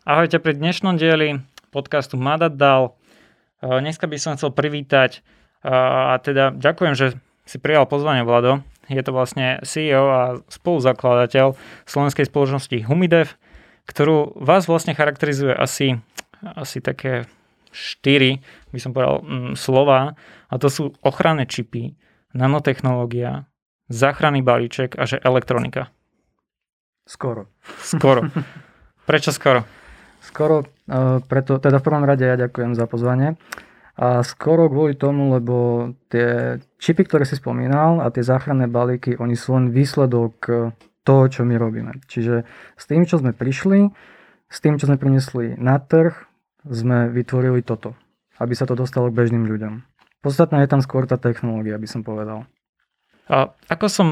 Ahojte pri dnešnom dieli podcastu Madat dal. Dneska by som chcel privítať a teda ďakujem, že si prijal pozvanie Vlado. Je to vlastne CEO a spoluzakladateľ slovenskej spoločnosti Humidev, ktorú vás vlastne charakterizuje asi, asi také štyri, by som povedal, mm, slova. A to sú ochranné čipy, nanotechnológia, záchranný balíček a že elektronika. Skoro. Skoro. Prečo skoro? Skoro, uh, preto, teda v prvom rade ja ďakujem za pozvanie. A skoro kvôli tomu, lebo tie čipy, ktoré si spomínal a tie záchranné balíky, oni sú len výsledok toho, čo my robíme. Čiže s tým, čo sme prišli, s tým, čo sme priniesli na trh, sme vytvorili toto, aby sa to dostalo k bežným ľuďom. Podstatná je tam skôr tá technológia, by som povedal. A ako som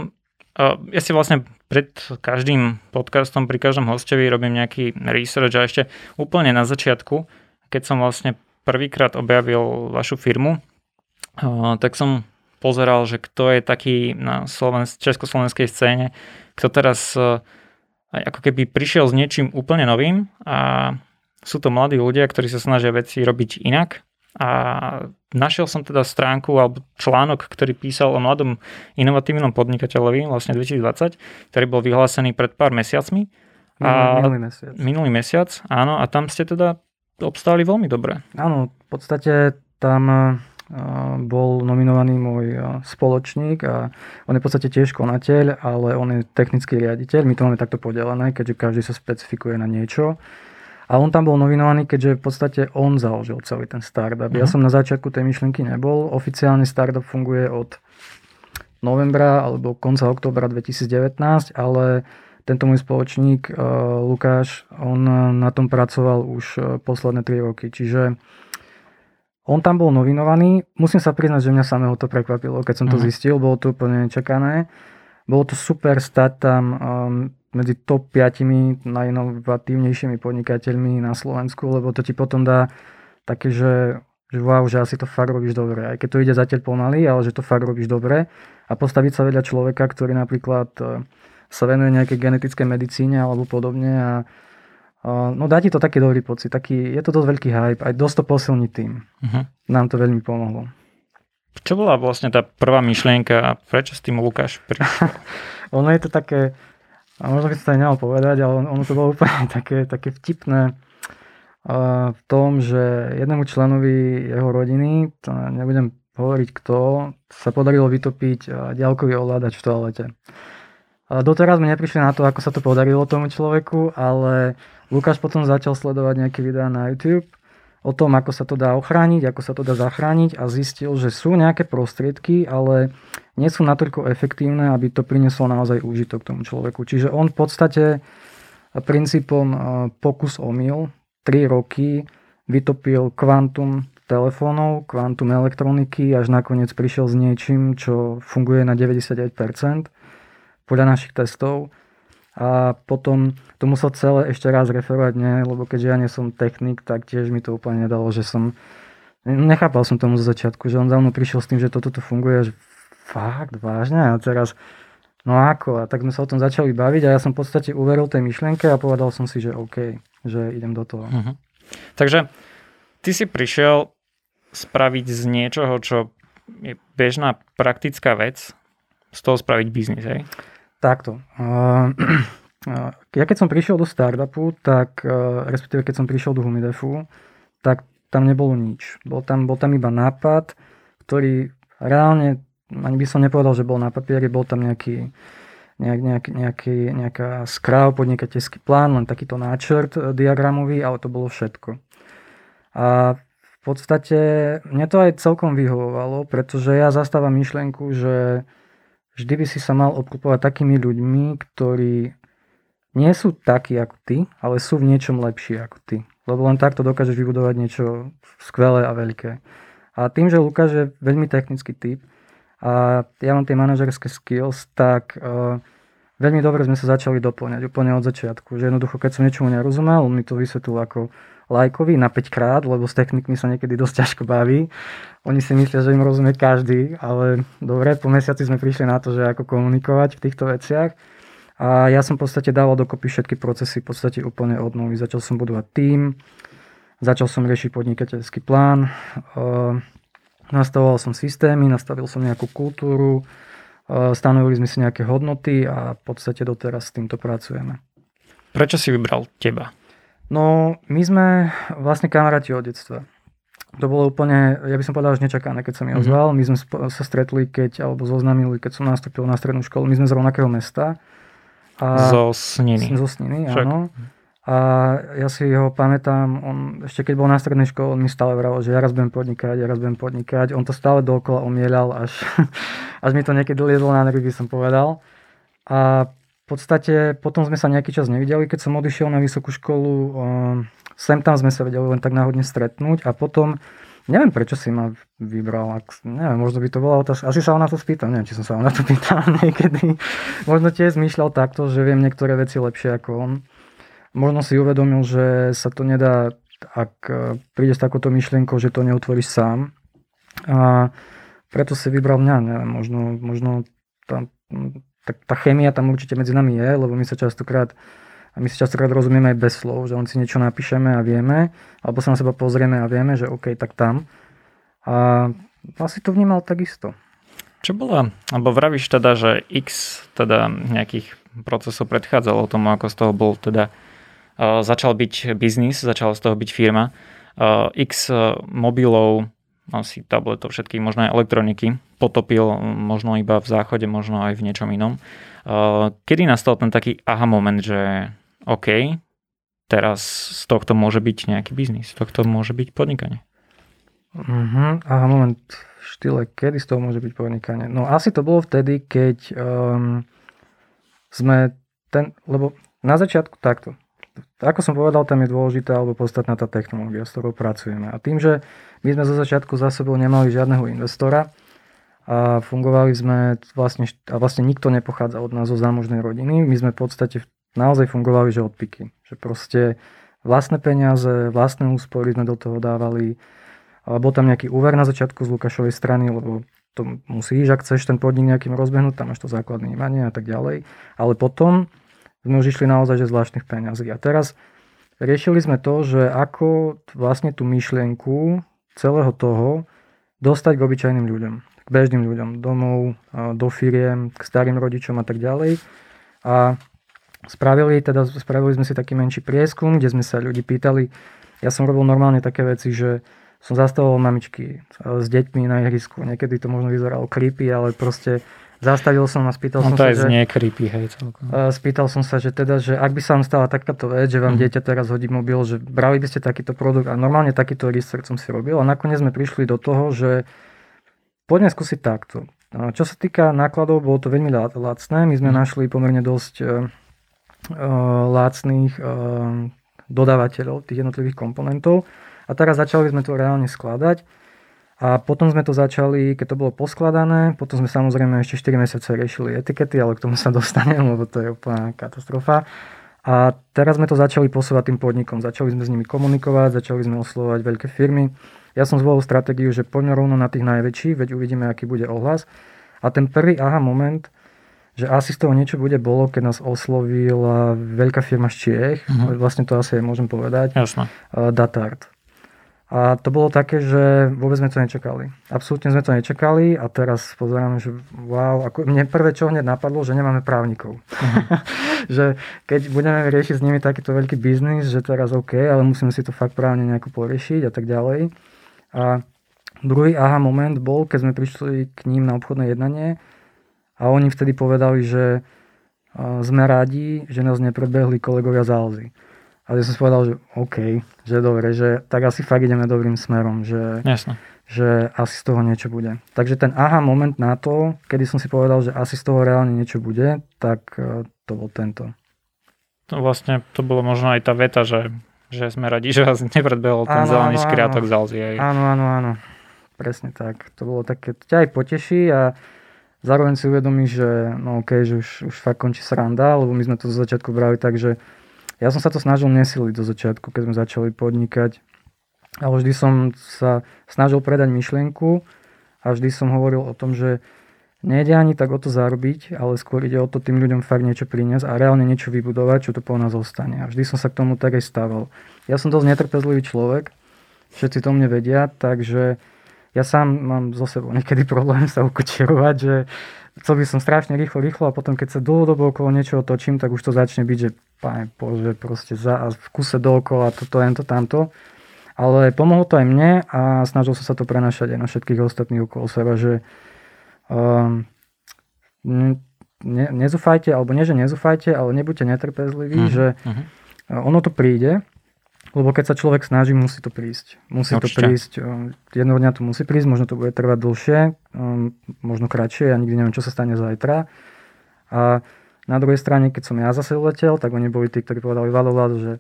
ja si vlastne pred každým podcastom, pri každom hostovi robím nejaký research a ešte úplne na začiatku, keď som vlastne prvýkrát objavil vašu firmu, tak som pozeral, že kto je taký na Slovensk- československej scéne, kto teraz ako keby prišiel s niečím úplne novým a sú to mladí ľudia, ktorí sa snažia veci robiť inak a našiel som teda stránku alebo článok, ktorý písal o mladom inovatívnom podnikateľovi, vlastne 2020, ktorý bol vyhlásený pred pár mesiacmi. A minulý mesiac. Minulý mesiac, áno, a tam ste teda obstáli veľmi dobre. Áno, v podstate tam bol nominovaný môj spoločník a on je v podstate tiež konateľ, ale on je technický riaditeľ. My to máme takto podelené, keďže každý sa specifikuje na niečo. A on tam bol nominovaný, keďže v podstate on založil celý ten startup. Uh-huh. Ja mhm. som na začiatku tej myšlienky nebol. Oficiálne startup funguje od novembra alebo konca oktobra 2019, ale tento môj spoločník uh, Lukáš, on na tom pracoval už uh, posledné 3 roky. Čiže on tam bol novinovaný. Musím sa priznať, že mňa samého to prekvapilo, keď som to uh-huh. zistil. Bolo to úplne nečakané. Bolo to super stať tam um, medzi top 5 najinovatívnejšími podnikateľmi na Slovensku, lebo to ti potom dá také, že, že wow, že asi to fakt robíš dobre. Aj keď to ide zatiaľ pomaly, ale že to fakt robíš dobre. A postaviť sa vedľa človeka, ktorý napríklad e, sa venuje nejakej genetickej medicíne alebo podobne a No dá ti to taký dobrý pocit, taký, je to dosť veľký hype, aj dosť to posilní tým. Uh-huh. Nám to veľmi pomohlo. Čo bola vlastne tá prvá myšlienka a prečo s tým Lukáš prišiel? ono je to také, a možno by som to aj nemal povedať, ale ono to bolo úplne také, také vtipné v tom, že jednému členovi jeho rodiny, to nebudem hovoriť kto, sa podarilo vytopiť ďalkový ovládač v toalete. Doteraz sme neprišli na to, ako sa to podarilo tomu človeku, ale Lukáš potom začal sledovať nejaké videá na YouTube o tom, ako sa to dá ochrániť, ako sa to dá zachrániť a zistil, že sú nejaké prostriedky, ale nie sú natoľko efektívne, aby to prinieslo naozaj úžitok tomu človeku. Čiže on v podstate princípom pokus omyl 3 roky vytopil kvantum telefónov, kvantum elektroniky, až nakoniec prišiel s niečím, čo funguje na 99% podľa našich testov a potom to musel celé ešte raz referovať, nie, lebo keďže ja nie som technik, tak tiež mi to úplne nedalo, že som nechápal som tomu zo začiatku, že on za mnou prišiel s tým, že toto tu funguje, že fakt, vážne a teraz no ako, a tak sme sa o tom začali baviť a ja som v podstate uveril tej myšlienke a povedal som si, že OK, že idem do toho. Uh-huh. Takže ty si prišiel spraviť z niečoho, čo je bežná praktická vec, z toho spraviť biznis, hej? Takto. Ja keď som prišiel do startupu, tak respektíve keď som prišiel do Humidefu, tak tam nebolo nič. Bol tam, bol tam iba nápad, ktorý reálne, ani by som nepovedal, že bol na papieri, bol tam nejaký, nejak, nejak, nejaký, nejaká skráv, podnikateľský plán, len takýto náčrt diagramový, ale to bolo všetko. A v podstate mne to aj celkom vyhovovalo, pretože ja zastávam myšlienku, že vždy by si sa mal obklopovať takými ľuďmi, ktorí nie sú takí ako ty, ale sú v niečom lepší ako ty. Lebo len takto dokážeš vybudovať niečo skvelé a veľké. A tým, že Lukáš je veľmi technický typ a ja mám tie manažerské skills, tak uh, veľmi dobre sme sa začali doplňať úplne od začiatku. Že jednoducho, keď som niečomu nerozumel, on mi to vysvetlil ako lajkovi na 5 krát, lebo s technikmi sa niekedy dosť ťažko baví. Oni si myslia, že im rozumie každý, ale dobre, po mesiaci sme prišli na to, že ako komunikovať v týchto veciach. A ja som v podstate dával dokopy všetky procesy v podstate úplne od nový. Začal som budovať tým, začal som riešiť podnikateľský plán, uh, nastavoval som systémy, nastavil som nejakú kultúru, stanovili sme si nejaké hodnoty a v podstate doteraz s týmto pracujeme. Prečo si vybral teba? No, my sme vlastne kamaráti od detstva. To bolo úplne, ja by som povedal, že nečakané, keď som mi mhm. ozval. Mm-hmm. My sme sa stretli, keď, alebo zoznamili, keď som nastúpil na strednú školu. My sme z rovnakého mesta. A, zo Sniny. Zo Sniny, Však. áno. A ja si ho pamätám, on ešte keď bol na strednej škole, on mi stále vravel, že ja raz budem podnikať, ja raz budem podnikať. On to stále dookola omieľal, až, až mi to niekedy liedlo na nervy, som povedal. A v podstate potom sme sa nejaký čas nevideli, keď som odišiel na vysokú školu. Sem tam sme sa vedeli len tak náhodne stretnúť a potom Neviem, prečo si ma vybral. Ak, neviem, možno by to bola otázka. Asi sa ho na to spýtam. Neviem, či som sa ho na to pýtal niekedy. možno tiež zmýšľal takto, že viem niektoré veci lepšie ako on. Možno si uvedomil, že sa to nedá, ak e, príde s takouto myšlienkou, že to neutvoríš sám. A preto si vybral mňa. Neviem, možno, možno tá, tá, tá chémia tam určite medzi nami je, lebo my sa častokrát a my si častokrát rozumieme aj bez slov, že on si niečo napíšeme a vieme, alebo sa na seba pozrieme a vieme, že OK, tak tam. A asi to vnímal takisto. Čo bola, alebo vravíš teda, že x teda nejakých procesov predchádzalo tomu, ako z toho bol teda začal byť biznis, začala z toho byť firma. Uh, x mobilov, asi tabletov, všetkých možno aj elektroniky potopil možno iba v záchode, možno aj v niečom inom. Kedy nastal ten taký aha moment, že OK, teraz z tohto môže byť nejaký biznis, z tohto môže byť podnikanie. Uh-huh. Aha, moment, v štýle, kedy z toho môže byť podnikanie? No asi to bolo vtedy, keď um, sme ten, lebo na začiatku takto, ako som povedal, tam je dôležitá alebo podstatná tá technológia, s ktorou pracujeme. A tým, že my sme zo začiatku za sebou nemali žiadneho investora a fungovali sme vlastne, a vlastne nikto nepochádza od nás zo zámožnej rodiny, my sme v podstate naozaj fungovali, že odpiky. Že proste vlastné peniaze, vlastné úspory sme do toho dávali. Bol tam nejaký úver na začiatku z Lukášovej strany, lebo to musíš, ak chceš ten podnik nejakým rozbehnúť, tam máš to základné imanie a tak ďalej. Ale potom sme už išli naozaj že zvláštnych peňazí. A teraz riešili sme to, že ako vlastne tú myšlienku celého toho dostať k obyčajným ľuďom, k bežným ľuďom, domov, do firiem, k starým rodičom a tak ďalej. A Spravili, teda spravili sme si taký menší prieskum, kde sme sa ľudí pýtali. Ja som robil normálne také veci, že som zastavoval mamičky s deťmi na ihrisku. Niekedy to možno vyzeralo creepy, ale proste zastavil som a spýtal no, som to sa, že... nie creepy, hej, celkom. Spýtal som sa, že teda, že ak by sa vám stala takáto vec, že vám mm. dieťa teraz hodí mobil, že brali by ste takýto produkt a normálne takýto research som si robil a nakoniec sme prišli do toho, že poďme skúsiť takto. Čo sa týka nákladov, bolo to veľmi lacné. My sme mm. našli pomerne dosť Eh, lácných eh, dodávateľov tých jednotlivých komponentov. A teraz začali sme to reálne skladať. A potom sme to začali, keď to bolo poskladané, potom sme samozrejme ešte 4 mesiace riešili etikety, ale k tomu sa dostanem, lebo to je úplná katastrofa. A teraz sme to začali posúvať tým podnikom. Začali sme s nimi komunikovať, začali sme oslovať veľké firmy. Ja som zvolil stratégiu, že poďme rovno na tých najväčších, veď uvidíme, aký bude ohlas. A ten prvý aha moment že asi z toho niečo bude bolo, keď nás oslovila veľká firma z Čiech, uh-huh. vlastne to asi môžem povedať, Jasne. Datart. A to bolo také, že vôbec sme to nečakali. Absolútne sme to nečakali a teraz pozeráme, že wow, ako mne prvé čo hneď napadlo, že nemáme právnikov. Uh-huh. že keď budeme riešiť s nimi takýto veľký biznis, že teraz OK, ale musíme si to fakt právne nejako poriešiť a tak ďalej. A druhý aha moment bol, keď sme prišli k ním na obchodné jednanie, a oni vtedy povedali, že sme radi, že nás nepredbehli kolegovia z Alzy. A ja som si povedal, že OK, že dobre, že tak asi fakt ideme dobrým smerom, že, Jasne. že asi z toho niečo bude. Takže ten aha moment na to, kedy som si povedal, že asi z toho reálne niečo bude, tak e, to bol tento. To vlastne to bolo možno aj tá veta, že, že sme radi, že vás nepredbehol ten áno, zelený škriatok z Alzy. Áno, áno, áno. Presne tak. To bolo také, to ťa aj poteší a Zároveň si uvedomíš, že no okay, že už, už fakt končí sranda, lebo my sme to zo začiatku brali tak, že ja som sa to snažil nesiliť do začiatku, keď sme začali podnikať. Ale vždy som sa snažil predať myšlienku a vždy som hovoril o tom, že nejde ani tak o to zarobiť, ale skôr ide o to tým ľuďom fakt niečo priniesť a reálne niečo vybudovať, čo to po nás zostane. A vždy som sa k tomu tak aj stával. Ja som dosť netrpezlivý človek, všetci to mne vedia, takže ja sám mám zo sebou niekedy problém sa ukočierovať, že chcel by som strašne rýchlo, rýchlo a potom keď sa dlhodobo okolo niečoho točím, tak už to začne byť, že páne Bože, proste za, v kuse dookola, toto, to, tamto. Ale pomohlo to aj mne a snažil som sa to prenašať aj na všetkých ostatných okolo seba, že um, ne, nezúfajte, alebo nie, že nezúfajte, ale nebuďte netrpezliví, uh-huh, že uh-huh. ono to príde, lebo keď sa človek snaží, musí to prísť. Musí Určite. to prísť. Um, jedného dňa to musí prísť, možno to bude trvať dlhšie, um, možno kratšie, ja nikdy neviem, čo sa stane zajtra. A na druhej strane, keď som ja zase uletel, tak oni boli tí, ktorí povedali Vlado, Vlado, že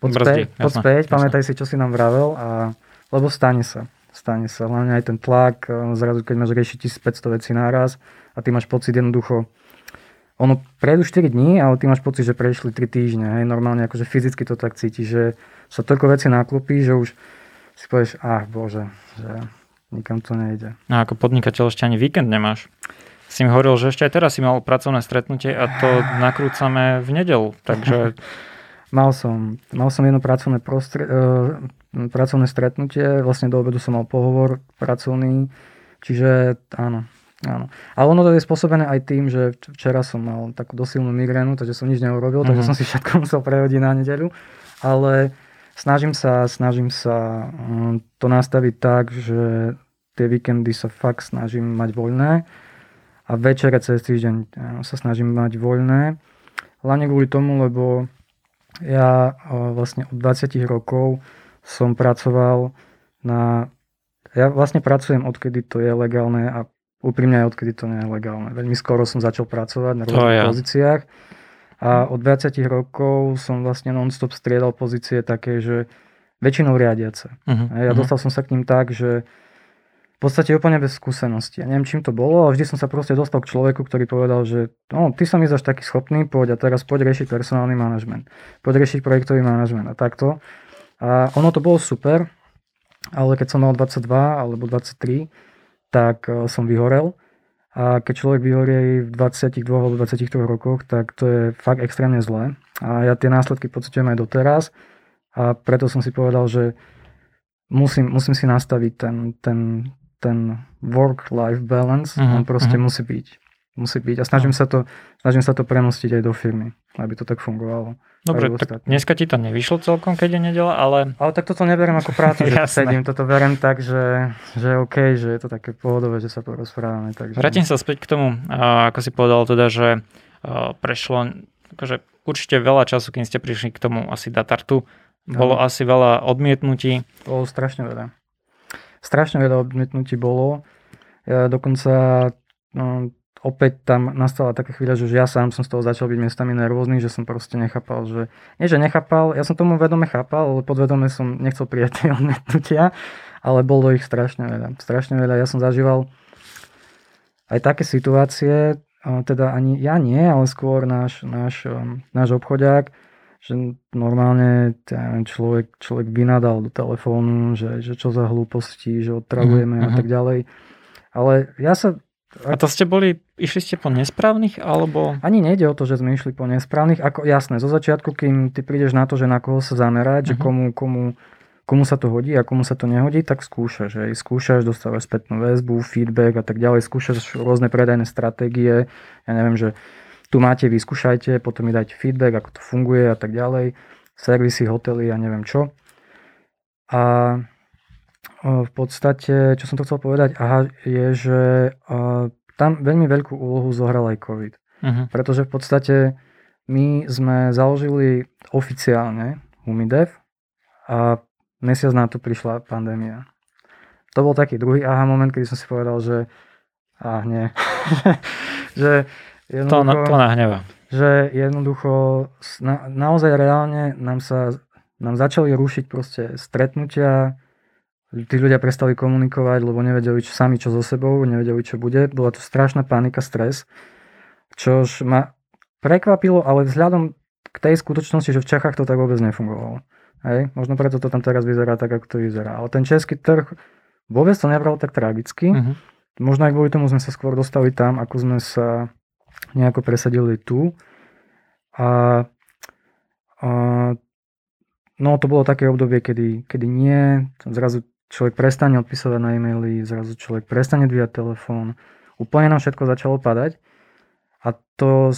poď späť, poď späť pamätaj si, čo si nám vravel, a, lebo stane sa. Stane sa. Hlavne aj ten tlak, um, zrazu keď máš riešiť 1500 vecí naraz a ty máš pocit jednoducho, ono prejdu 4 dní, ale ty máš pocit, že prešli 3 týždne. Hej, normálne akože fyzicky to tak cíti, že sa toľko veci naklopí, že už si povieš, ach bože, že nikam to nejde. No ako podnikateľ ešte ani víkend nemáš. Si mi hovoril, že ešte aj teraz si mal pracovné stretnutie a to nakrúcame v nedelu, takže... mal som, mal som jedno pracovné, prostre, uh, pracovné stretnutie, vlastne do obedu som mal pohovor pracovný, čiže áno, Áno. Ale ono to je spôsobené aj tým, že včera som mal takú dosilnú migrénu, takže som nič neurobil, uh-huh. takže mhm. som si všetko musel prehodiť na nedeľu. Ale snažím sa, snažím sa um, to nastaviť tak, že tie víkendy sa fakt snažím mať voľné a večere cez týždeň sa snažím mať voľné. Hlavne kvôli tomu, lebo ja vlastne od 20 rokov som pracoval na... Ja vlastne pracujem odkedy to je legálne a úprimne aj odkedy to nie je legálne. Veľmi skoro som začal pracovať na rôznych ja. pozíciách a od 20 rokov som vlastne non-stop striedal pozície také, že väčšinou riadiace. Uh-huh. Ja uh-huh. dostal som sa k ním tak, že v podstate úplne bez skúsenosti. Ja neviem, čím to bolo, ale vždy som sa proste dostal k človeku, ktorý povedal, že no, ty sa mi zaš taký schopný, poď a teraz poď riešiť personálny manažment, poď riešiť projektový manažment a takto. A ono to bolo super, ale keď som mal 22 alebo 23, tak eh, som vyhorel. A keď človek vyhorie v 22 alebo 23 rokoch, tak to je fakt extrémne zlé. A ja tie následky pocitujem aj doteraz. A preto som si povedal, že musím, musím si nastaviť ten, ten, ten work-life balance. Uh-huh, On proste uh-huh. musí byť. Musí byť. A snažím, uh-huh. sa to, snažím sa to premostiť aj do firmy, aby to tak fungovalo. Dobre, tak dneska ti to nevyšlo celkom, keď je nedela, ale... Ale tak toto neberiem ako prácu, že sedím, toto beriem tak, že, že OK, že je to také pohodové, že sa porozprávame. Takže... Vrátim sa späť k tomu, ako si povedal teda, že prešlo akože určite veľa času, kým ste prišli k tomu asi datartu. Bolo no. asi veľa odmietnutí. Bolo strašne veľa. Strašne veľa odmietnutí bolo. Ja dokonca no, opäť tam nastala taká chvíľa, že ja sám som z toho začal byť miestami nervózny, že som proste nechápal, že... Nie, že nechápal, ja som tomu vedome chápal, ale podvedome som nechcel prijať tie odmietnutia, ale bolo ich strašne veľa. Strašne veľa. Ja som zažíval aj také situácie, teda ani ja nie, ale skôr náš, náš, um, náš obchodiak, že normálne neviem, človek, človek vynadal do telefónu, že, že čo za hlúposti, že otravujeme mm-hmm. a mhm. tak ďalej. Ale ja sa a to ste boli, išli ste po nesprávnych, alebo... Ani nejde o to, že sme išli po nesprávnych. Ako, jasné, zo začiatku, kým ty prídeš na to, že na koho sa zamerať, uh-huh. že mhm. komu, komu, komu sa to hodí a komu sa to nehodí, tak skúšaš. Že? Skúšaš, dostávaš spätnú väzbu, feedback a tak ďalej. Skúšaš rôzne predajné stratégie. Ja neviem, že tu máte, vyskúšajte, potom mi dajte feedback, ako to funguje a tak ďalej. Servisy, hotely a neviem čo. A v podstate, čo som to chcel povedať, aha, je, že tam veľmi veľkú úlohu zohral aj COVID. Uh-huh. Pretože v podstate my sme založili oficiálne Humidev a mesiac na to prišla pandémia. To bol taký druhý aha moment, kedy som si povedal, že ah nie. že to, na, to nahneva. Že jednoducho na, naozaj reálne nám sa nám začali rušiť proste stretnutia, tí ľudia prestali komunikovať, lebo nevedeli čo, sami čo so sebou, nevedeli čo bude. Bola to strašná panika, stres, čož ma prekvapilo, ale vzhľadom k tej skutočnosti, že v Čechách to tak vôbec nefungovalo. Hej? Možno preto to tam teraz vyzerá tak, ako to vyzerá. Ale ten český trh vôbec to nebral tak tragicky. Uh-huh. možno aj kvôli tomu sme sa skôr dostali tam, ako sme sa nejako presadili tu. A, a no to bolo také obdobie, kedy, kedy nie, zrazu človek prestane odpisovať na e-maily, zrazu človek prestane dvíjať telefón, úplne nám všetko začalo padať. A to,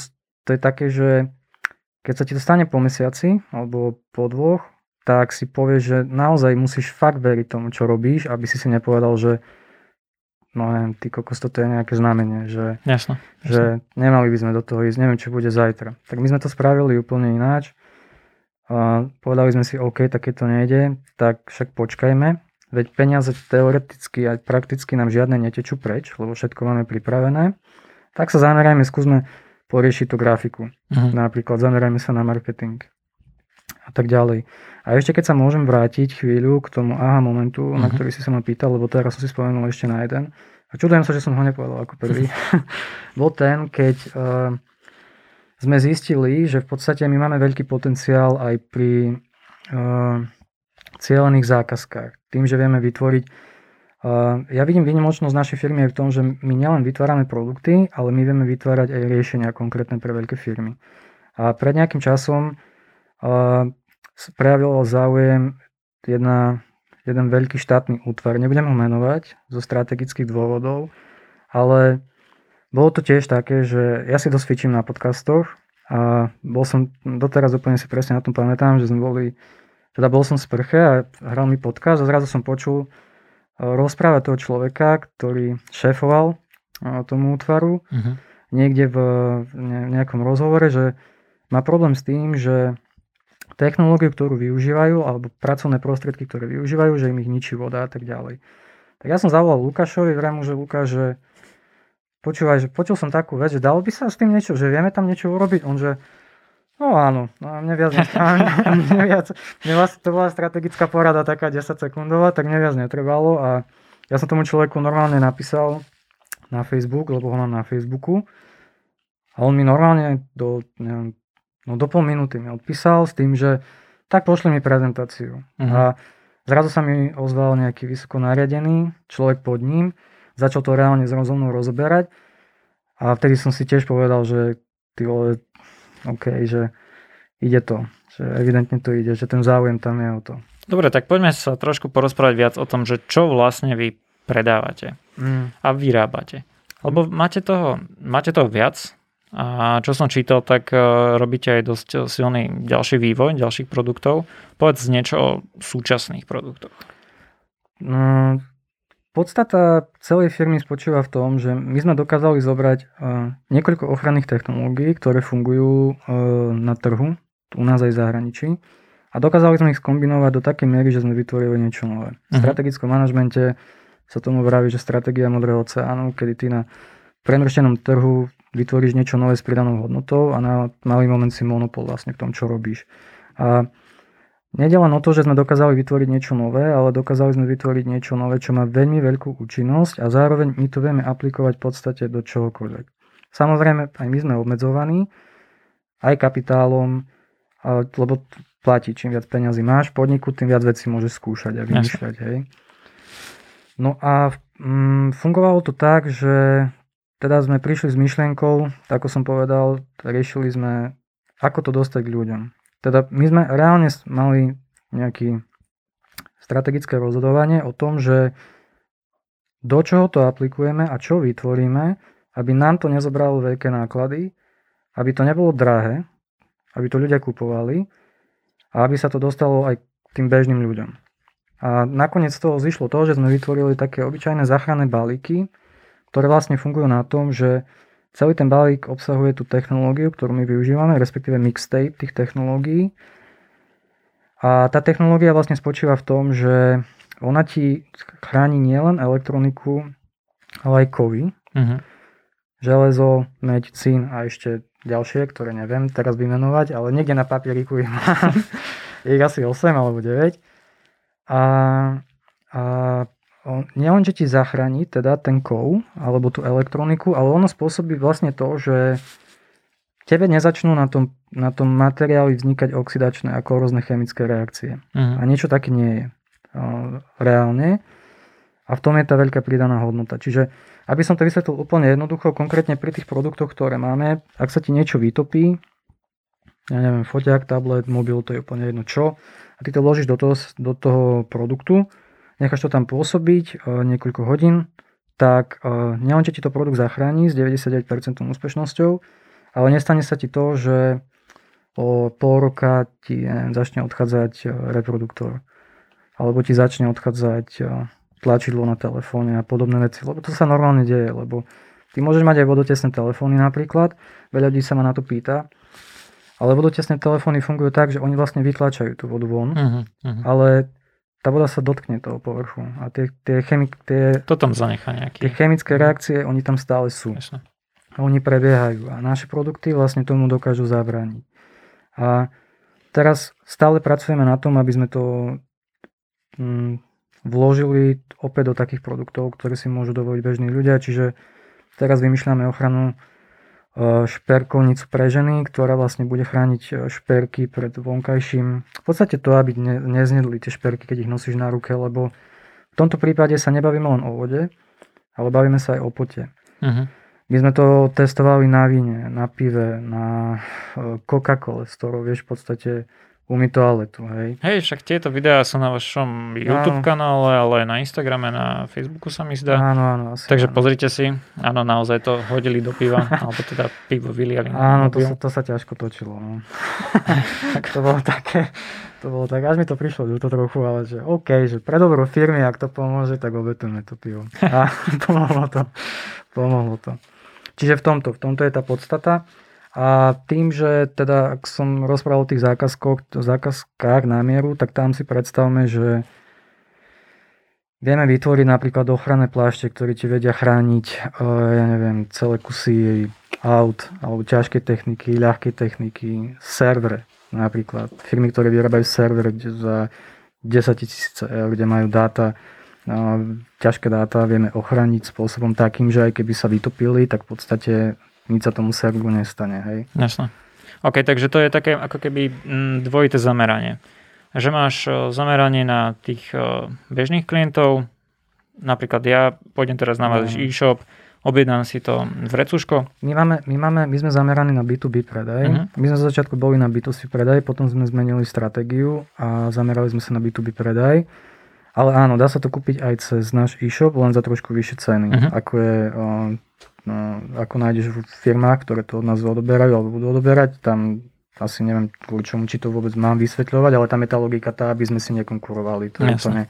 to je také, že keď sa ti to stane po mesiaci alebo po dvoch, tak si povieš, že naozaj musíš fakt veriť tomu, čo robíš, aby si si nepovedal, že no neviem, ty kokos, toto je nejaké znamenie, že, jasno. že nemali by sme do toho ísť, neviem, čo bude zajtra. Tak my sme to spravili úplne ináč. A povedali sme si, OK, tak keď to nejde, tak však počkajme, veď peniaze teoreticky aj prakticky nám žiadne netečú preč, lebo všetko máme pripravené. Tak sa zamerajme, skúsme poriešiť tú grafiku. Uh-huh. Napríklad zamerajme sa na marketing a tak ďalej. A ešte keď sa môžem vrátiť chvíľu k tomu aha momentu, uh-huh. na mhm. ktorý si sa ma pýtal, lebo teraz som si spomenul ešte na jeden. A čudujem sa, že som ho nepovedal ako prvý. Bol ten, keď uh, sme zistili, že v podstate my máme veľký potenciál aj pri uh, cieľených zákazkách. Tým, že vieme vytvoriť uh, ja vidím výnimočnosť našej firmy aj v tom, že my nielen vytvárame produkty, ale my vieme vytvárať aj riešenia konkrétne pre veľké firmy. A pred nejakým časom prejavilo záujem jedna, jeden veľký štátny útvar, nebudem ho menovať zo strategických dôvodov, ale bolo to tiež také, že ja si dosť fičím na podcastoch a bol som, doteraz úplne si presne na tom pamätám, že sme boli, teda bol som v sprche a hral mi podcast a zrazu som počul e, rozprávať toho človeka, ktorý šéfoval e, tomu útvaru uh-huh. niekde v nejakom rozhovore, že má problém s tým, že technológiu, ktorú využívajú, alebo pracovné prostriedky, ktoré využívajú, že im ich ničí voda a tak ďalej. Tak ja som zavolal Lukášovi, vrem mu, že Lukáš, že počúvaj, že počul som takú vec, že dalo by sa s tým niečo, že vieme tam niečo urobiť. On, že no áno, no, mne viac, mne viac, mne viac, to bola strategická porada taká 10 sekundová, tak neviac netrebalo a ja som tomu človeku normálne napísal na Facebook, lebo ho mám na Facebooku a on mi normálne do, neviem, No do pol minúty mi odpísal s tým, že tak pošli mi prezentáciu. Uh-huh. A zrazu sa mi ozval nejaký vysoko nariadený človek pod ním, začal to reálne so mnou rozoberať a vtedy som si tiež povedal, že ty vole, OK, že ide to, že evidentne to ide, že ten záujem tam je o to. Dobre, tak poďme sa trošku porozprávať viac o tom, že čo vlastne vy predávate mm. a vyrábate. Lebo máte toho, máte toho viac, a čo som čítal, tak e, robíte aj dosť silný ďalší vývoj ďalších produktov. Povedz niečo o súčasných produktoch. No, podstata celej firmy spočíva v tom, že my sme dokázali zobrať e, niekoľko ochranných technológií, ktoré fungujú e, na trhu, u nás aj v zahraničí. A dokázali sme ich skombinovať do takej miery, že sme vytvorili niečo nové. V uh-huh. strategickom manažmente sa tomu vraví, že stratégia modrého oceánu, kedy ty na premrštenom trhu vytvoríš niečo nové s pridanou hodnotou a na malý moment si monopol vlastne v tom, čo robíš. A Nede len o to, že sme dokázali vytvoriť niečo nové, ale dokázali sme vytvoriť niečo nové, čo má veľmi veľkú účinnosť a zároveň my to vieme aplikovať v podstate do čohokoľvek. Samozrejme, aj my sme obmedzovaní, aj kapitálom, lebo platí, čím viac peňazí máš v podniku, tým viac vecí môžeš skúšať a vymýšľať. Hej. No a mm, fungovalo to tak, že teda sme prišli s myšlienkou, ako som povedal, riešili sme, ako to dostať k ľuďom. Teda my sme reálne mali nejaké strategické rozhodovanie o tom, že do čoho to aplikujeme a čo vytvoríme, aby nám to nezobralo veľké náklady, aby to nebolo drahé, aby to ľudia kupovali a aby sa to dostalo aj tým bežným ľuďom. A nakoniec z toho zišlo to, že sme vytvorili také obyčajné záchranné balíky, ktoré vlastne fungujú na tom, že celý ten balík obsahuje tú technológiu, ktorú my využívame, respektíve mixtape tých technológií. A tá technológia vlastne spočíva v tom, že ona ti chráni nielen elektroniku, ale aj kovy, uh-huh. železo, meď, cín a ešte ďalšie, ktoré neviem teraz vymenovať, ale niekde na papieriku ich mám. ich asi 8 alebo 9. A, a nielen, že ti zachráni teda ten kov alebo tú elektroniku, ale ono spôsobí vlastne to, že tebe nezačnú na tom, na tom materiáli vznikať oxidačné ako rôzne chemické reakcie. Uh-huh. A niečo také nie je reálne. A v tom je tá veľká pridaná hodnota. Čiže, aby som to vysvetlil úplne jednoducho, konkrétne pri tých produktoch, ktoré máme, ak sa ti niečo vytopí, ja neviem, foťák, tablet, mobil, to je úplne jedno čo, a ty to vložíš do toho, do toho produktu, necháš to tam pôsobiť e, niekoľko hodín, tak e, nielen, že ti to produkt zachráni s 99% úspešnosťou, ale nestane sa ti to, že o pol roka ti neviem, začne odchádzať e, reproduktor alebo ti začne odchádzať tlačidlo na telefóne a podobné veci, lebo to sa normálne deje, lebo ty môžeš mať aj vodotesné telefóny napríklad, veľa ľudí sa ma na to pýta, ale vodotesné telefóny fungujú tak, že oni vlastne vytlačajú tú vodu von, uh-huh, uh-huh. ale tá voda sa dotkne toho povrchu a tie, tie, chemik, tie, to tam zanechá nejaký. tie chemické reakcie, oni tam stále sú. Jasne. A oni prebiehajú a naše produkty vlastne tomu dokážu zabrániť. A teraz stále pracujeme na tom, aby sme to mm, vložili opäť do takých produktov, ktoré si môžu dovoliť bežní ľudia. Čiže teraz vymýšľame ochranu šperkovnicu pre ženy, ktorá vlastne bude chrániť e, šperky pred vonkajším. V podstate to, aby ne, neznedli tie šperky, keď ich nosíš na ruke, lebo v tomto prípade sa nebavíme len o vode, ale bavíme sa aj o pote. Uh-huh. My sme to testovali na víne, na pive, na e, Coca-Cole, s ktorou vieš v podstate umí toaletu, hej. Hej, však tieto videá sú na vašom YouTube áno. kanále, ale aj na Instagrame, na Facebooku sa mi zdá. Áno, áno. Asi Takže áno. pozrite si, áno, naozaj to hodili do piva, alebo teda pivo vyliali. Áno, to sa, to sa ťažko točilo. No. tak to bolo také, to bolo tak, až mi to prišlo ľúto trochu, ale že OK, že pre dobro firmy, ak to pomôže, tak obetujeme to pivo. A pomohlo to. Pomohlo to. Čiže v tomto, v tomto je tá podstata. A tým, že teda, ak som rozprával o tých zákazkoch, zákazkách na mieru, tak tam si predstavme, že vieme vytvoriť napríklad ochranné plášte, ktoré ti vedia chrániť, e, ja neviem, celé kusy aut, alebo ťažkej techniky, ľahkej techniky, servere napríklad. Firmy, ktoré vyrábajú server za 10 tisíc eur, kde majú dáta, e, ťažké dáta vieme ochrániť spôsobom takým, že aj keby sa vytopili, tak v podstate nič sa tomu serveru nestane. Hej? Jasne. OK, takže to je také ako keby mm, dvojité zameranie. Že máš e, zameranie na tých e, bežných klientov, napríklad ja pôjdem teraz na váš no. e-shop, objednám si to v Recuško. My, máme, my, máme, my sme zameraní na B2B predaj. Uh-huh. My sme za začiatku boli na B2C predaj, potom sme zmenili stratégiu a zamerali sme sa na B2B predaj. Ale áno, dá sa to kúpiť aj cez náš e-shop, len za trošku vyššie ceny, uh-huh. ako je No, ako nájdeš v firmách, ktoré to od nás odoberajú alebo budú odoberať, tam asi neviem kvôli čomu, či to vôbec mám vysvetľovať, ale tam je tá logika tá, aby sme si nekonkurovali. To je úplne,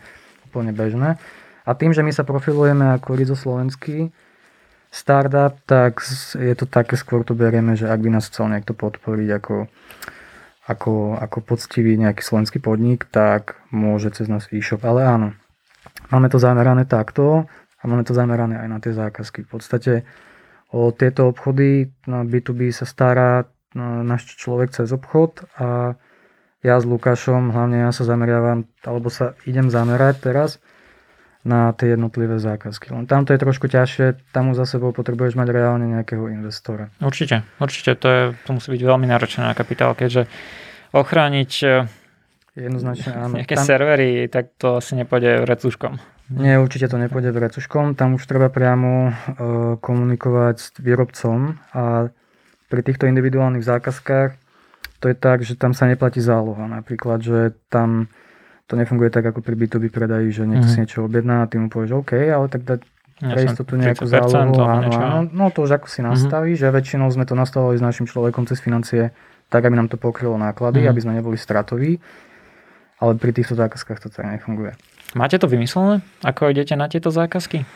úplne bežné. A tým, že my sa profilujeme ako Rizo slovenský startup, tak je to také, skôr to berieme, že ak by nás chcel niekto podporiť ako, ako, ako poctivý nejaký slovenský podnik, tak môže cez nás e-shop. Ale áno, máme to zamerané takto a máme to zamerané aj na tie zákazky. V podstate o tieto obchody na B2B sa stará náš človek cez obchod a ja s Lukášom, hlavne ja sa zameriavam, alebo sa idem zamerať teraz na tie jednotlivé zákazky. Len tam to je trošku ťažšie, tam už za sebou potrebuješ mať reálne nejakého investora. Určite, určite, to, je, to musí byť veľmi náročné na kapitál, keďže ochrániť Jednoznačne áno. Nejaké tam... servery, tak to asi nepôjde recuškom. Nie, určite to nepôjde v recuškom. Tam už treba priamo uh, komunikovať s výrobcom a pri týchto individuálnych zákazkách to je tak, že tam sa neplatí záloha. Napríklad, že tam to nefunguje tak ako pri B2B predaji, že niekto mm-hmm. si niečo objedná a ty mu povieš OK, ale tak dať pre istotu nejakú zálohu. Áno, áno, no to už ako si mhm. nastaví, mm-hmm. že väčšinou sme to nastavovali s našim človekom cez financie tak, aby nám to pokrylo náklady, mm-hmm. aby sme neboli stratoví. Ale pri týchto zákazkách to tak nefunguje. Máte to vymyslené? Ako idete na tieto zákazky?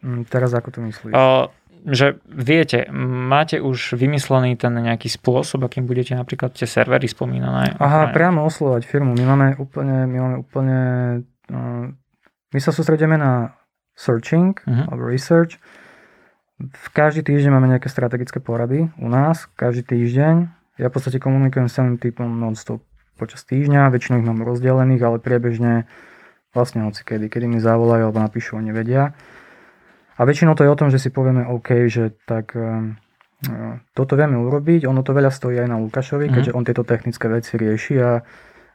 Mm, teraz ako to myslíš? O, že viete, máte už vymyslený ten nejaký spôsob, akým budete napríklad tie servery spomínané? Aha, priamo oslovať firmu. My máme úplne, my máme úplne, uh, my sa sústredíme na searching uh-huh. alebo research. V každý týždeň máme nejaké strategické porady u nás, každý týždeň. Ja v podstate komunikujem s celým typom non-stop počas týždňa, väčšinou ich mám rozdelených, ale priebežne Vlastne hoci kedy, kedy mi zavolajú alebo napíšu, oni vedia. A väčšinou to je o tom, že si povieme OK, že tak uh, toto vieme urobiť, ono to veľa stojí aj na Lukášovi, mm. keďže on tieto technické veci rieši a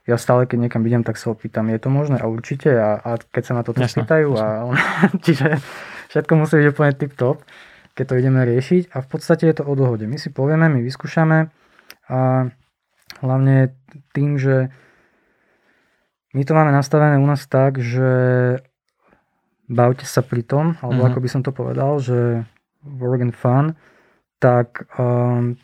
ja stále, keď niekam idem, tak sa opýtam, je to možné? A určite. A, a keď sa na toto spýtajú, a on, čiže všetko musí byť úplne tip-top, keď to ideme riešiť. A v podstate je to o dohode. My si povieme, my vyskúšame a hlavne tým, že my to máme nastavené u nás tak, že bavte sa pri tom, alebo uh-huh. ako by som to povedal, že work and fun, tak um,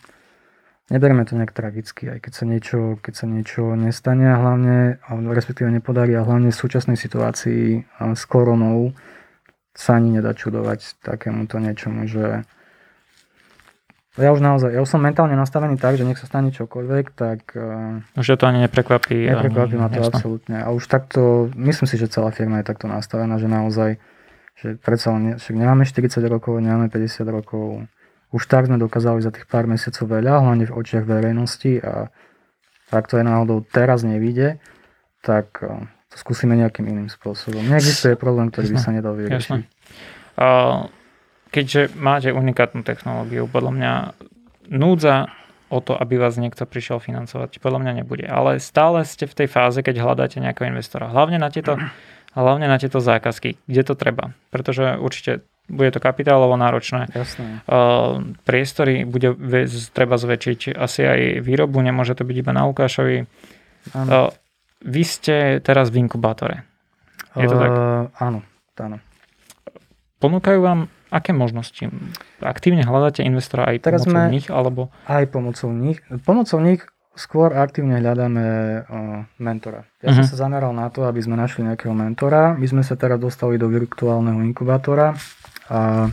Nebereme to nejak tragicky, aj keď sa niečo, keď sa niečo nestane a hlavne, respektíve nepodarí a hlavne v súčasnej situácii s koronou sa ani nedá čudovať takémuto niečomu, že ja už naozaj, ja už som mentálne nastavený tak, že nech sa stane čokoľvek, tak... Že to ani neprekvapí. Neprekvapí ma to jasno. absolútne. A už takto, myslím si, že celá firma je takto nastavená, že naozaj, že predsa len, však nemáme 40 rokov, nemáme 50 rokov, už tak sme dokázali za tých pár mesiacov veľa, hlavne v očiach verejnosti a ak to je náhodou teraz nevíde, tak eh, to skúsime nejakým iným spôsobom. Neexistuje problém, ktorý by sa nedal vyriešiť. Keďže máte unikátnu technológiu, podľa mňa núdza o to, aby vás niekto prišiel financovať, podľa mňa nebude. Ale stále ste v tej fáze, keď hľadáte nejakého investora. Hlavne na tieto, hlavne na tieto zákazky, kde to treba. Pretože určite bude to kapitálovo náročné. Jasné. Uh, priestory bude treba zväčšiť asi aj výrobu, nemôže to byť iba na Lukášovi. Uh, vy ste teraz v inkubátore. Je to uh, tak? Áno, áno. Ponúkajú vám aké možnosti? Aktívne hľadáte investora aj teraz pomocou nich? Alebo... Aj pomocou nich. Pomocou nich skôr aktívne hľadáme uh, mentora. Ja uh-huh. som mhm. sa zameral na to, aby sme našli nejakého mentora. My sme sa teraz dostali do virtuálneho inkubátora, a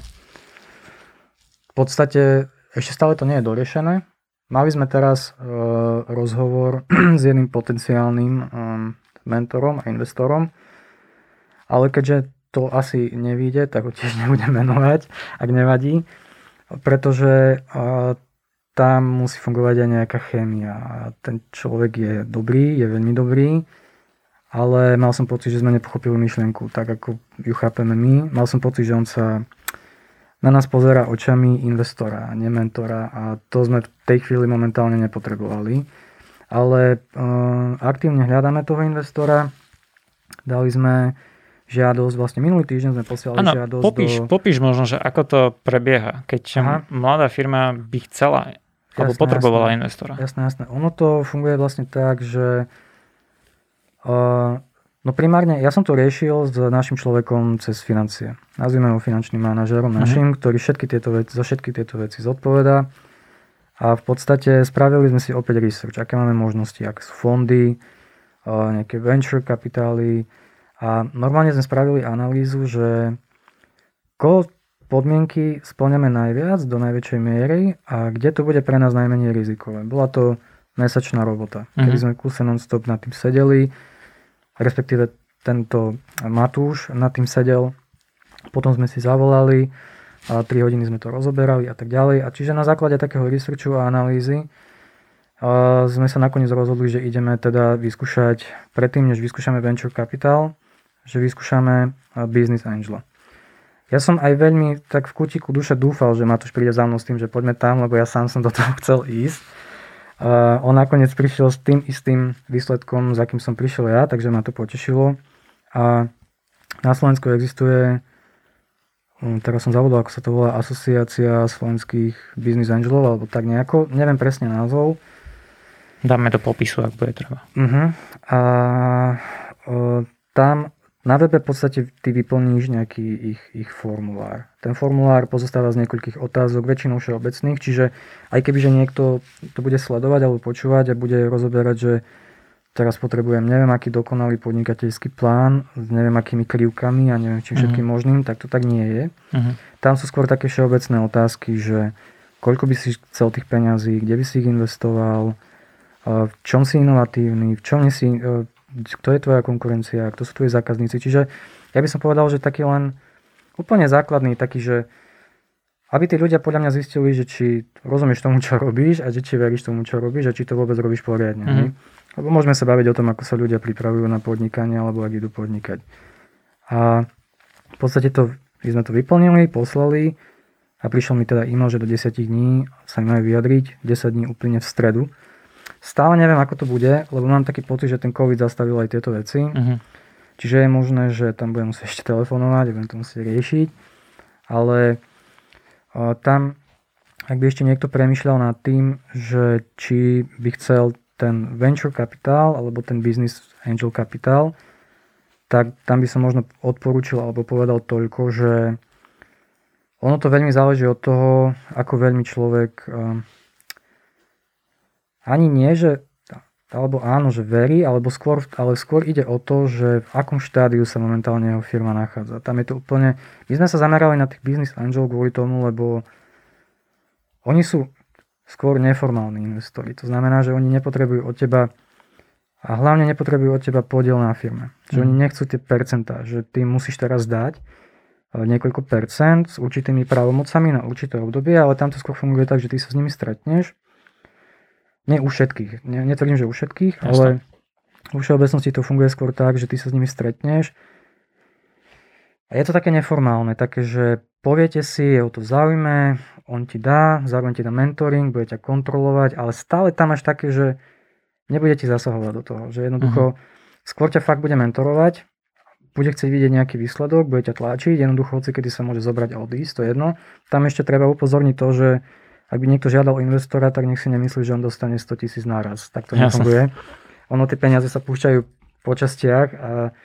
v podstate ešte stále to nie je doriešené. Mali sme teraz e, rozhovor s jedným potenciálnym e, mentorom a investorom, ale keďže to asi nevíde, tak ho tiež nebudem menovať, ak nevadí, pretože e, tam musí fungovať aj nejaká chémia. Ten človek je dobrý, je veľmi dobrý, ale mal som pocit, že sme nepochopili myšlienku tak, ako ju chápeme my. Mal som pocit, že on sa na nás pozera očami investora, nie mentora a to sme v tej chvíli momentálne nepotrebovali. Ale uh, aktívne hľadáme toho investora. Dali sme žiadosť, vlastne minulý týždeň sme posielali ano, žiadosť popíš, do... popíš možno, že ako to prebieha, keď Aha. mladá firma by chcela alebo jasné, potrebovala jasné, investora. Jasné, jasné. Ono to funguje vlastne tak, že No primárne, ja som to riešil s našim človekom cez financie. Nazvime ho finančným manažerom mhm. našim, uh-huh. ktorý všetky tieto veci, za všetky tieto veci zodpoveda. A v podstate spravili sme si opäť research, aké máme možnosti, aké sú fondy, nejaké venture kapitály. A normálne sme spravili analýzu, že koho podmienky splňame najviac, do najväčšej miery a kde to bude pre nás najmenej rizikové. Bola to mesačná robota, uh-huh. kedy sme kúse non-stop nad tým sedeli, respektíve tento Matúš nad tým sedel. Potom sme si zavolali, a 3 hodiny sme to rozoberali a tak ďalej. A čiže na základe takého researchu a analýzy a sme sa nakoniec rozhodli, že ideme teda vyskúšať, predtým než vyskúšame Venture Capital, že vyskúšame Business Angel. Ja som aj veľmi tak v kutiku duše dúfal, že Matúš príde za mnou s tým, že poďme tam, lebo ja sám som do toho chcel ísť. Uh, on nakoniec prišiel s tým istým výsledkom, za kým som prišiel ja, takže ma to potešilo. A na Slovensku existuje, um, teraz som zavodol, ako sa to volá, Asociácia slovenských business angelov, alebo tak nejako, neviem presne názov. Dáme do popisu, ak bude treba. Uh-huh. A uh, tam na webe v podstate ty vyplníš nejaký ich, ich formulár. Ten formulár pozostáva z niekoľkých otázok, väčšinou všeobecných, čiže aj keby, že niekto to bude sledovať alebo počúvať a bude rozoberať, že teraz potrebujem neviem aký dokonalý podnikateľský plán s neviem akými krivkami a neviem čím všetkým uh-huh. možným, tak to tak nie je. Uh-huh. Tam sú skôr také všeobecné otázky, že koľko by si chcel tých peňazí, kde by si ich investoval, v čom si inovatívny, v čom si kto je tvoja konkurencia, kto sú tvoji zákazníci. Čiže ja by som povedal, že taký len úplne základný, taký, že aby tí ľudia podľa mňa zistili, že či rozumieš tomu, čo robíš a že či veríš tomu, čo robíš a či to vôbec robíš poriadne. Mm-hmm. Lebo môžeme sa baviť o tom, ako sa ľudia pripravujú na podnikanie alebo ak idú podnikať. A v podstate to, my sme to vyplnili, poslali a prišiel mi teda e-mail, že do 10 dní sa majú vyjadriť, 10 dní úplne v stredu. Stále neviem, ako to bude, lebo mám taký pocit, že ten COVID zastavil aj tieto veci. Uh-huh. Čiže je možné, že tam budem musieť ešte telefonovať, budem to musieť riešiť. Ale uh, tam, ak by ešte niekto premyšľal nad tým, že či by chcel ten venture capital alebo ten business angel capital, tak tam by som možno odporúčil alebo povedal toľko, že ono to veľmi záleží od toho, ako veľmi človek uh, ani nie, že alebo áno, že verí, alebo skôr, ale skôr ide o to, že v akom štádiu sa momentálne jeho firma nachádza. Tam je to úplne... My sme sa zamerali na tých business angel kvôli tomu, lebo oni sú skôr neformálni investori. To znamená, že oni nepotrebujú od teba a hlavne nepotrebujú od teba podiel na firme. Že mm. oni nechcú tie percentá, že ty musíš teraz dať eh, niekoľko percent s určitými právomocami na určité obdobie, ale tam to skôr funguje tak, že ty sa s nimi stretneš nie u všetkých, ne, netvrdím, že u všetkých, Jasne. ale vo všeobecnosti to funguje skôr tak, že ty sa s nimi stretneš. A je to také neformálne, také, že poviete si, je o to v záujme, on ti dá, zároveň ti dá mentoring, bude ťa kontrolovať, ale stále tam máš také, že nebude ti zasahovať do toho, že jednoducho uh-huh. skôr ťa fakt bude mentorovať, bude chcieť vidieť nejaký výsledok, bude ťa tlačiť, jednoducho hoci kedy sa môže zobrať a odísť, to je jedno. Tam ešte treba upozorniť to, že ak by niekto žiadal investora, tak nech si nemyslí, že on dostane 100 tisíc náraz. Tak to nefunguje. Ono tie peniaze sa púšťajú po častiach a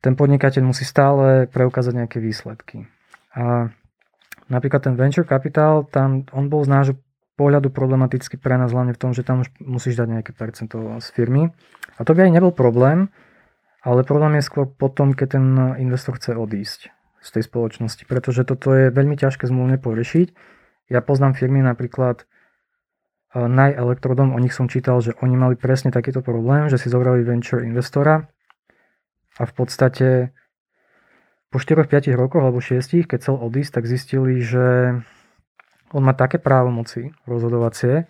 ten podnikateľ musí stále preukázať nejaké výsledky. A napríklad ten venture capital, tam on bol z nášho pohľadu problematický pre nás hlavne v tom, že tam už musíš dať nejaké percento z firmy. A to by aj nebol problém, ale problém je skôr potom, keď ten investor chce odísť z tej spoločnosti, pretože toto je veľmi ťažké zmluvne porešiť ja poznám firmy napríklad uh, Naj Electrodom, o nich som čítal, že oni mali presne takýto problém, že si zobrali venture investora a v podstate po 4-5 rokoch alebo 6, keď chcel odísť, tak zistili, že on má také právomoci rozhodovacie,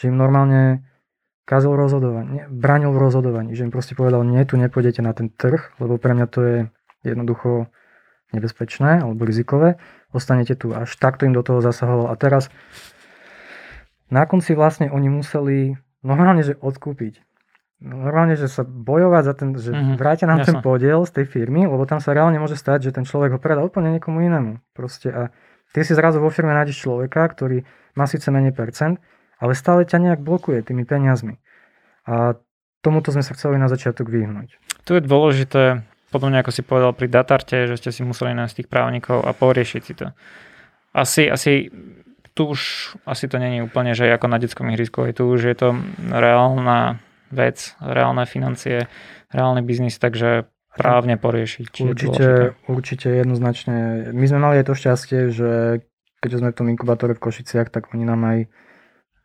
že im normálne kázal rozhodovanie, bránil v rozhodovaní, že im proste povedal, nie, tu nepôjdete na ten trh, lebo pre mňa to je jednoducho nebezpečné alebo rizikové, ostanete tu. Až takto im do toho zasahoval. A teraz na konci vlastne oni museli normálne, že odkúpiť. Normálne, že sa bojovať za ten, že mm-hmm, vrátia nám jasno. ten podiel z tej firmy, lebo tam sa reálne môže stať, že ten človek ho predá úplne niekomu inému. Proste a ty si zrazu vo firme nájdeš človeka, ktorý má síce menej percent, ale stále ťa nejak blokuje tými peniazmi. A tomuto sme sa chceli na začiatok vyhnúť. Tu je dôležité podobne ako si povedal pri datarte, že ste si museli nájsť tých právnikov a poriešiť si to. Asi, asi tu už asi to není úplne, že ako na detskom ihrisku, tu už je to reálna vec, reálne financie, reálny biznis, takže právne poriešiť. Určite, určite jednoznačne. My sme mali aj to šťastie, že keď sme v tom inkubátore v Košiciach, tak oni nám aj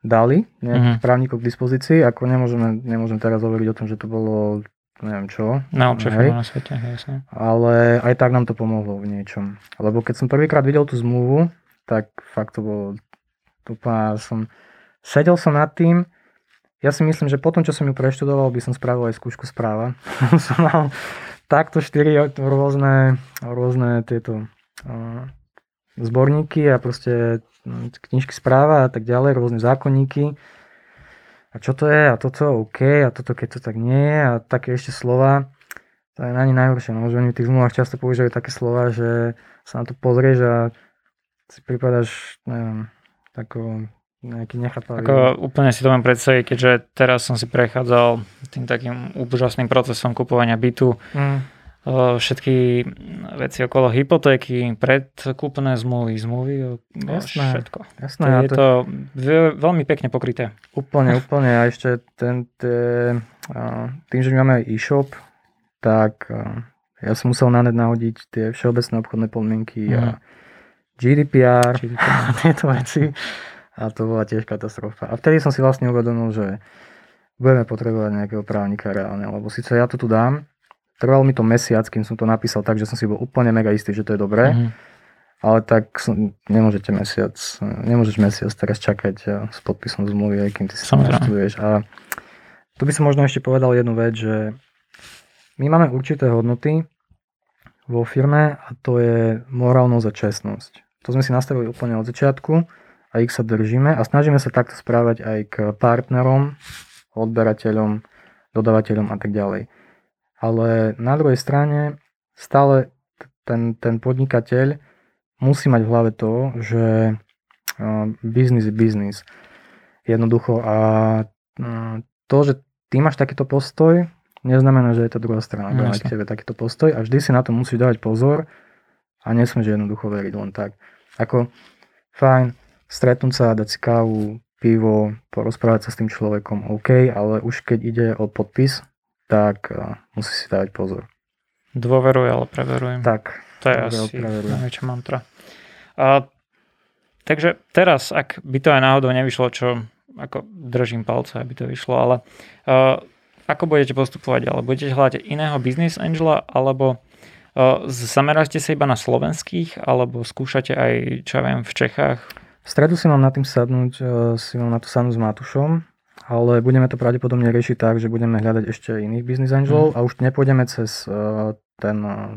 dali nejakých uh-huh. právnikov k dispozícii, ako nemôžeme, nemôžem teraz hovoriť o tom, že to bolo neviem čo. Najlepšia firma na svete, jasne. Ale aj tak nám to pomohlo v niečom. Lebo keď som prvýkrát videl tú zmluvu, tak fakt to bolo úplne, som, sedel som nad tým, ja si myslím, že potom, čo som ju preštudoval, by som spravil aj skúšku správa. som mal takto štyri rôzne, rôzne tieto uh, zborníky a proste knižky správa a tak ďalej, rôzne zákonníky a čo to je a toto OK a toto keď to tak nie a také ešte slova, to je na ne najhoršie, no, že oni v tých zmluvách často používajú také slova, že sa na to pozrieš a si pripadaš, neviem, tako nejaký nechápavý. Ako úplne si to mám predstaviť, keďže teraz som si prechádzal tým takým úžasným procesom kupovania bytu. Mm všetky veci okolo hypotéky, predkúpne zmluvy, zmluvy, jasné, všetko. Jasné, to je to, to veľmi pekne pokryté. Úplne, úplne. A ešte ten, ten, tým, že my máme e-shop, tak ja som musel na net nahodiť tie všeobecné obchodné podmienky mm. a mhm. GDPR, GDPR. a tieto veci. A to bola tiež katastrofa. A vtedy som si vlastne uvedomil, že budeme potrebovať nejakého právnika reálne, lebo síce ja to tu dám, Trvalo mi to mesiac, kým som to napísal tak, že som si bol úplne mega istý, že to je dobré. Mm-hmm. Ale tak som, nemôžete mesiac, nemôžeš mesiac teraz čakať s podpisom zmluvy, aj kým ty si to študuješ. A tu by som možno ešte povedal jednu vec, že my máme určité hodnoty vo firme a to je morálnosť a čestnosť. To sme si nastavili úplne od začiatku a a ich sa držíme a snažíme sa takto správať aj k partnerom, odberateľom, dodávateľom a tak ďalej. Ale na druhej strane stále ten, ten podnikateľ musí mať v hlave to, že biznis je biznis. Jednoducho a to, že ty máš takýto postoj, neznamená, že je to druhá strana, no, mať k tebe takýto postoj a vždy si na to musíš dávať pozor a nesmieš jednoducho veriť len tak. Ako, fajn, stretnúť sa, dať si kávu, pivo, porozprávať sa s tým človekom, OK, ale už keď ide o podpis, tak musí si dávať pozor. Dôveruj, ale preverujem. Tak. To je asi najväčšia mantra. A, takže teraz, ak by to aj náhodou nevyšlo, čo ako držím palce, aby to vyšlo, ale uh, ako budete postupovať ďalej? Budete hľadať iného business angela, alebo uh, zameráte sa iba na slovenských, alebo skúšate aj, čo ja viem, v Čechách? V stredu si mám na tým sadnúť, uh, si mám na to sadnúť s Matušom, ale budeme to pravdepodobne riešiť tak, že budeme hľadať ešte iných business angelov mm. a už nepôjdeme cez uh, ten uh,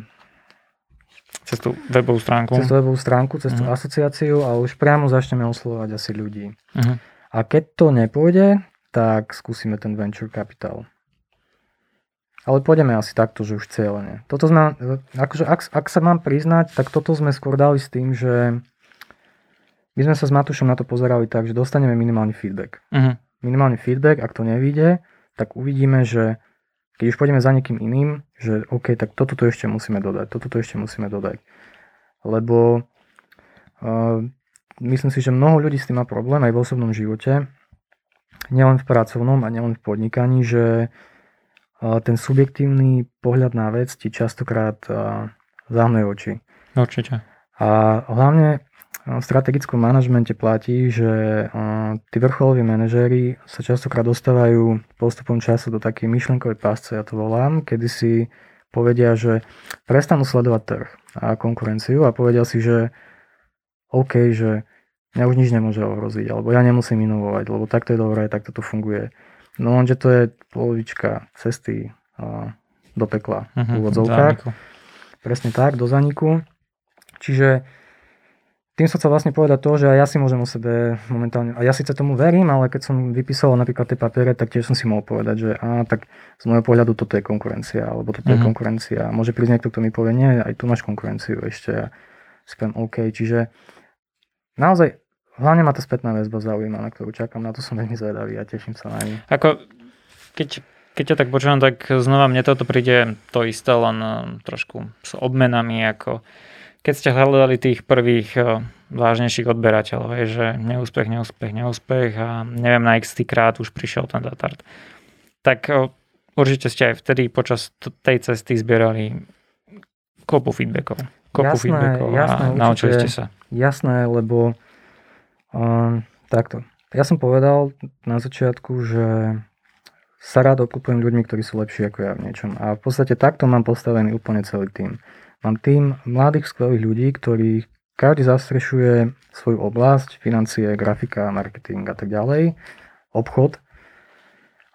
cez tú webovú stránku. Cez tú webovú stránku, cez tú uh-huh. asociáciu a už priamo začneme oslovať asi ľudí. Uh-huh. A keď to nepôjde, tak skúsime ten venture capital. Ale pôjdeme asi takto, že už cieľene. Toto sme, akože ak, ak sa mám priznať, tak toto sme skôr dali s tým, že my sme sa s Matušom na to pozerali tak, že dostaneme minimálny feedback. Uh-huh. Minimálny feedback, ak to nevíde, tak uvidíme, že keď už pôjdeme za niekým iným, že OK, tak toto to ešte musíme dodať, toto to ešte musíme dodať. Lebo uh, myslím si, že mnoho ľudí s tým má problém aj v osobnom živote, nielen v pracovnom a nielen v podnikaní, že ten subjektívny pohľad na vec ti častokrát zahmuje oči. Určite. A hlavne v strategickom manažmente platí, že tí vrcholoví manažéri sa častokrát dostávajú postupom času do takej myšlenkovej pásce, ja to volám, kedy si povedia, že prestanú sledovať trh a konkurenciu a povedia si, že OK, že mňa už nič nemôže ohroziť, alebo ja nemusím inovovať, lebo takto je dobré, takto to funguje. No lenže to je polovička cesty do pekla uh-huh, v mhm, úvodzovkách. Presne tak, do zaniku. Čiže tým som chcel vlastne povedať to, že aj ja si môžem o sebe momentálne, a ja síce tomu verím, ale keď som vypísal napríklad tie papiere, tak tiež som si mohol povedať, že á, tak z môjho pohľadu toto je konkurencia, alebo toto uh-huh. je mhm. konkurencia. Môže prísť niekto, kto mi povie, nie, aj tu máš konkurenciu ešte. A si poviem, OK, čiže naozaj Hlavne ma tá spätná väzba zaujíma, na ktorú čakám, na to som veľmi zvedavý a teším sa na ňu. Ako, keď, keď ťa tak počúvam, tak znova mne toto príde to isté, len eh, trošku s obmenami, ako keď ste hľadali tých prvých eh, vážnejších odberateľov, je, že neúspech, neúspech, neúspech a neviem na x krát už prišiel ten datart. Tak eh, určite ste aj vtedy počas tej cesty zbierali kopu feedbackov. Kopu jasné, feedbackov jasné, a naučili ste sa. Jasné, lebo Um, takto. Ja som povedal na začiatku, že sa rád obklupujem ľuďmi, ktorí sú lepší ako ja v niečom. A v podstate takto mám postavený úplne celý tým. Mám tým mladých skvelých ľudí, ktorí každý zastrešuje svoju oblasť, financie, grafika, marketing a tak ďalej, obchod.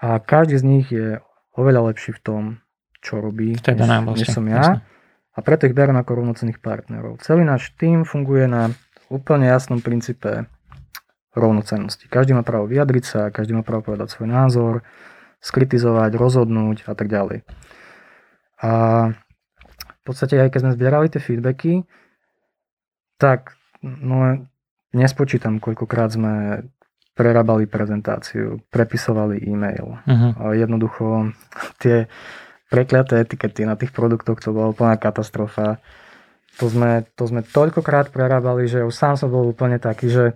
A každý z nich je oveľa lepší v tom, čo robí, než, než som ja. A preto ich berem ako rovnocenných partnerov. Celý náš tým funguje na úplne jasnom princípe rovnocennosti. Každý má právo vyjadriť sa, každý má právo povedať svoj názor, skritizovať, rozhodnúť a tak ďalej. A v podstate aj keď sme zbierali tie feedbacky, tak no, nespočítam, koľkokrát sme prerábali prezentáciu, prepisovali e-mail. Uh-huh. Jednoducho tie prekliaté etikety na tých produktoch, to bola úplná katastrofa. To sme, to sme toľkokrát prerábali, že už sám som bol úplne taký, že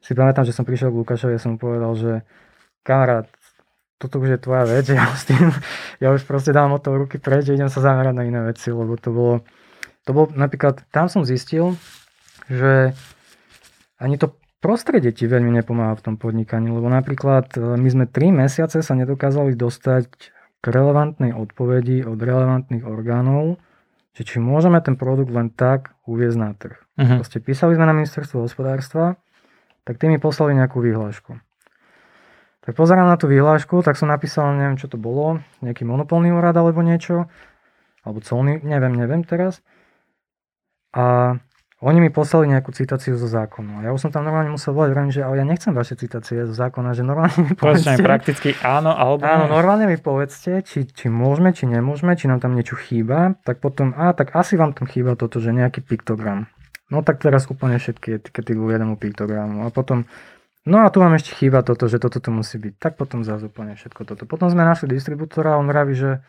si pamätám, že som prišiel k Lukášovi a som mu povedal, že kamarát, toto už je tvoja vec, ja s tým, ja už proste dám od toho ruky preč, že idem sa zamerať na iné veci, lebo to bolo, to bolo napríklad, tam som zistil, že ani to prostredie ti veľmi nepomáha v tom podnikaní, lebo napríklad e, my sme 3 mesiace sa nedokázali dostať k relevantnej odpovedi od relevantných orgánov, že či môžeme ten produkt len tak uviezť na trh. Uh-huh. Proste písali sme na ministerstvo hospodárstva, tak tí mi poslali nejakú výhlášku. Tak pozerám na tú výhlášku, tak som napísal, neviem čo to bolo, nejaký monopolný úrad alebo niečo, alebo colný, neviem, neviem teraz. A oni mi poslali nejakú citáciu zo zákonu. Ja už som tam normálne musel volať, vrajím, že ale ja nechcem vaše citácie zo zákona, že normálne mi povedzte. Povedzte prakticky áno alebo Áno, normálne mi povedzte, či, či môžeme, či nemôžeme, či nám tam niečo chýba. Tak potom, a tak asi vám tam chýba toto, že nejaký piktogram. No tak teraz úplne všetky etikety k jednému piktogramu. A potom, no a tu vám ešte chýba toto, že toto tu musí byť. Tak potom zase úplne všetko toto. Potom sme našli distribútora a on vraví, že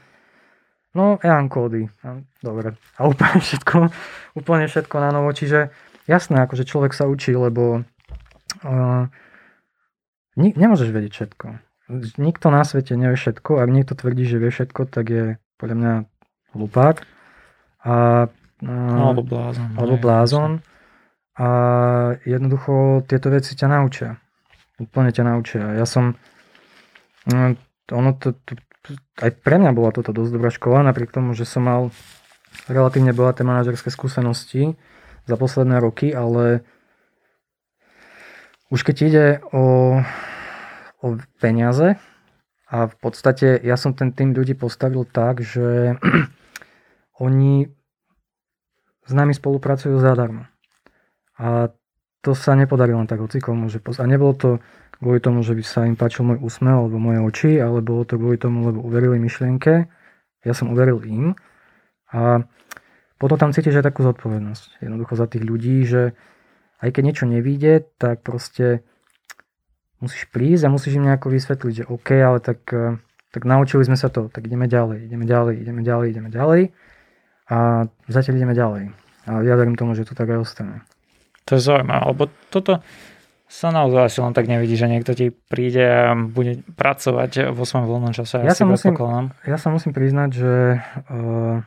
No, EAN kódy. Dobre. A úplne všetko, úplne všetko na novo. Čiže jasné, akože človek sa učí, lebo uh, ni- nemôžeš vedieť všetko. Nikto na svete nevie všetko. Ak niekto tvrdí, že vie všetko, tak je podľa mňa hlupák. A, uh, alebo blázon. Alebo blázon. A jednoducho tieto veci ťa naučia. Úplne ťa naučia. Ja som... No, ono to, to, aj pre mňa bola toto dosť dobrá škola, napriek tomu, že som mal relatívne bohaté manažerské skúsenosti za posledné roky, ale už keď ide o, o peniaze a v podstate ja som ten tým ľudí postavil tak, že oni s nami spolupracujú zadarmo. A to sa nepodarilo len tak hocikomu. Že a nebolo to kvôli tomu, že by sa im páčil môj úsmev alebo moje oči, ale bolo to kvôli tomu, lebo uverili myšlienke, ja som uveril im a potom tam cítiš aj takú zodpovednosť jednoducho za tých ľudí, že aj keď niečo nevíde, tak proste musíš prísť a musíš im nejako vysvetliť, že OK, ale tak, eh, tak naučili sme sa to, tak ideme ďalej, ideme ďalej, ideme ďalej, ideme ďalej a zatiaľ ideme ďalej. A ja verím tomu, že to tak aj ostane. To je zaujímavé, lebo toto, sa naozaj asi len tak nevidí, že niekto ti príde a bude pracovať vo svojom voľnom čase. Ja, sa musím, ja sa musím priznať, že uh,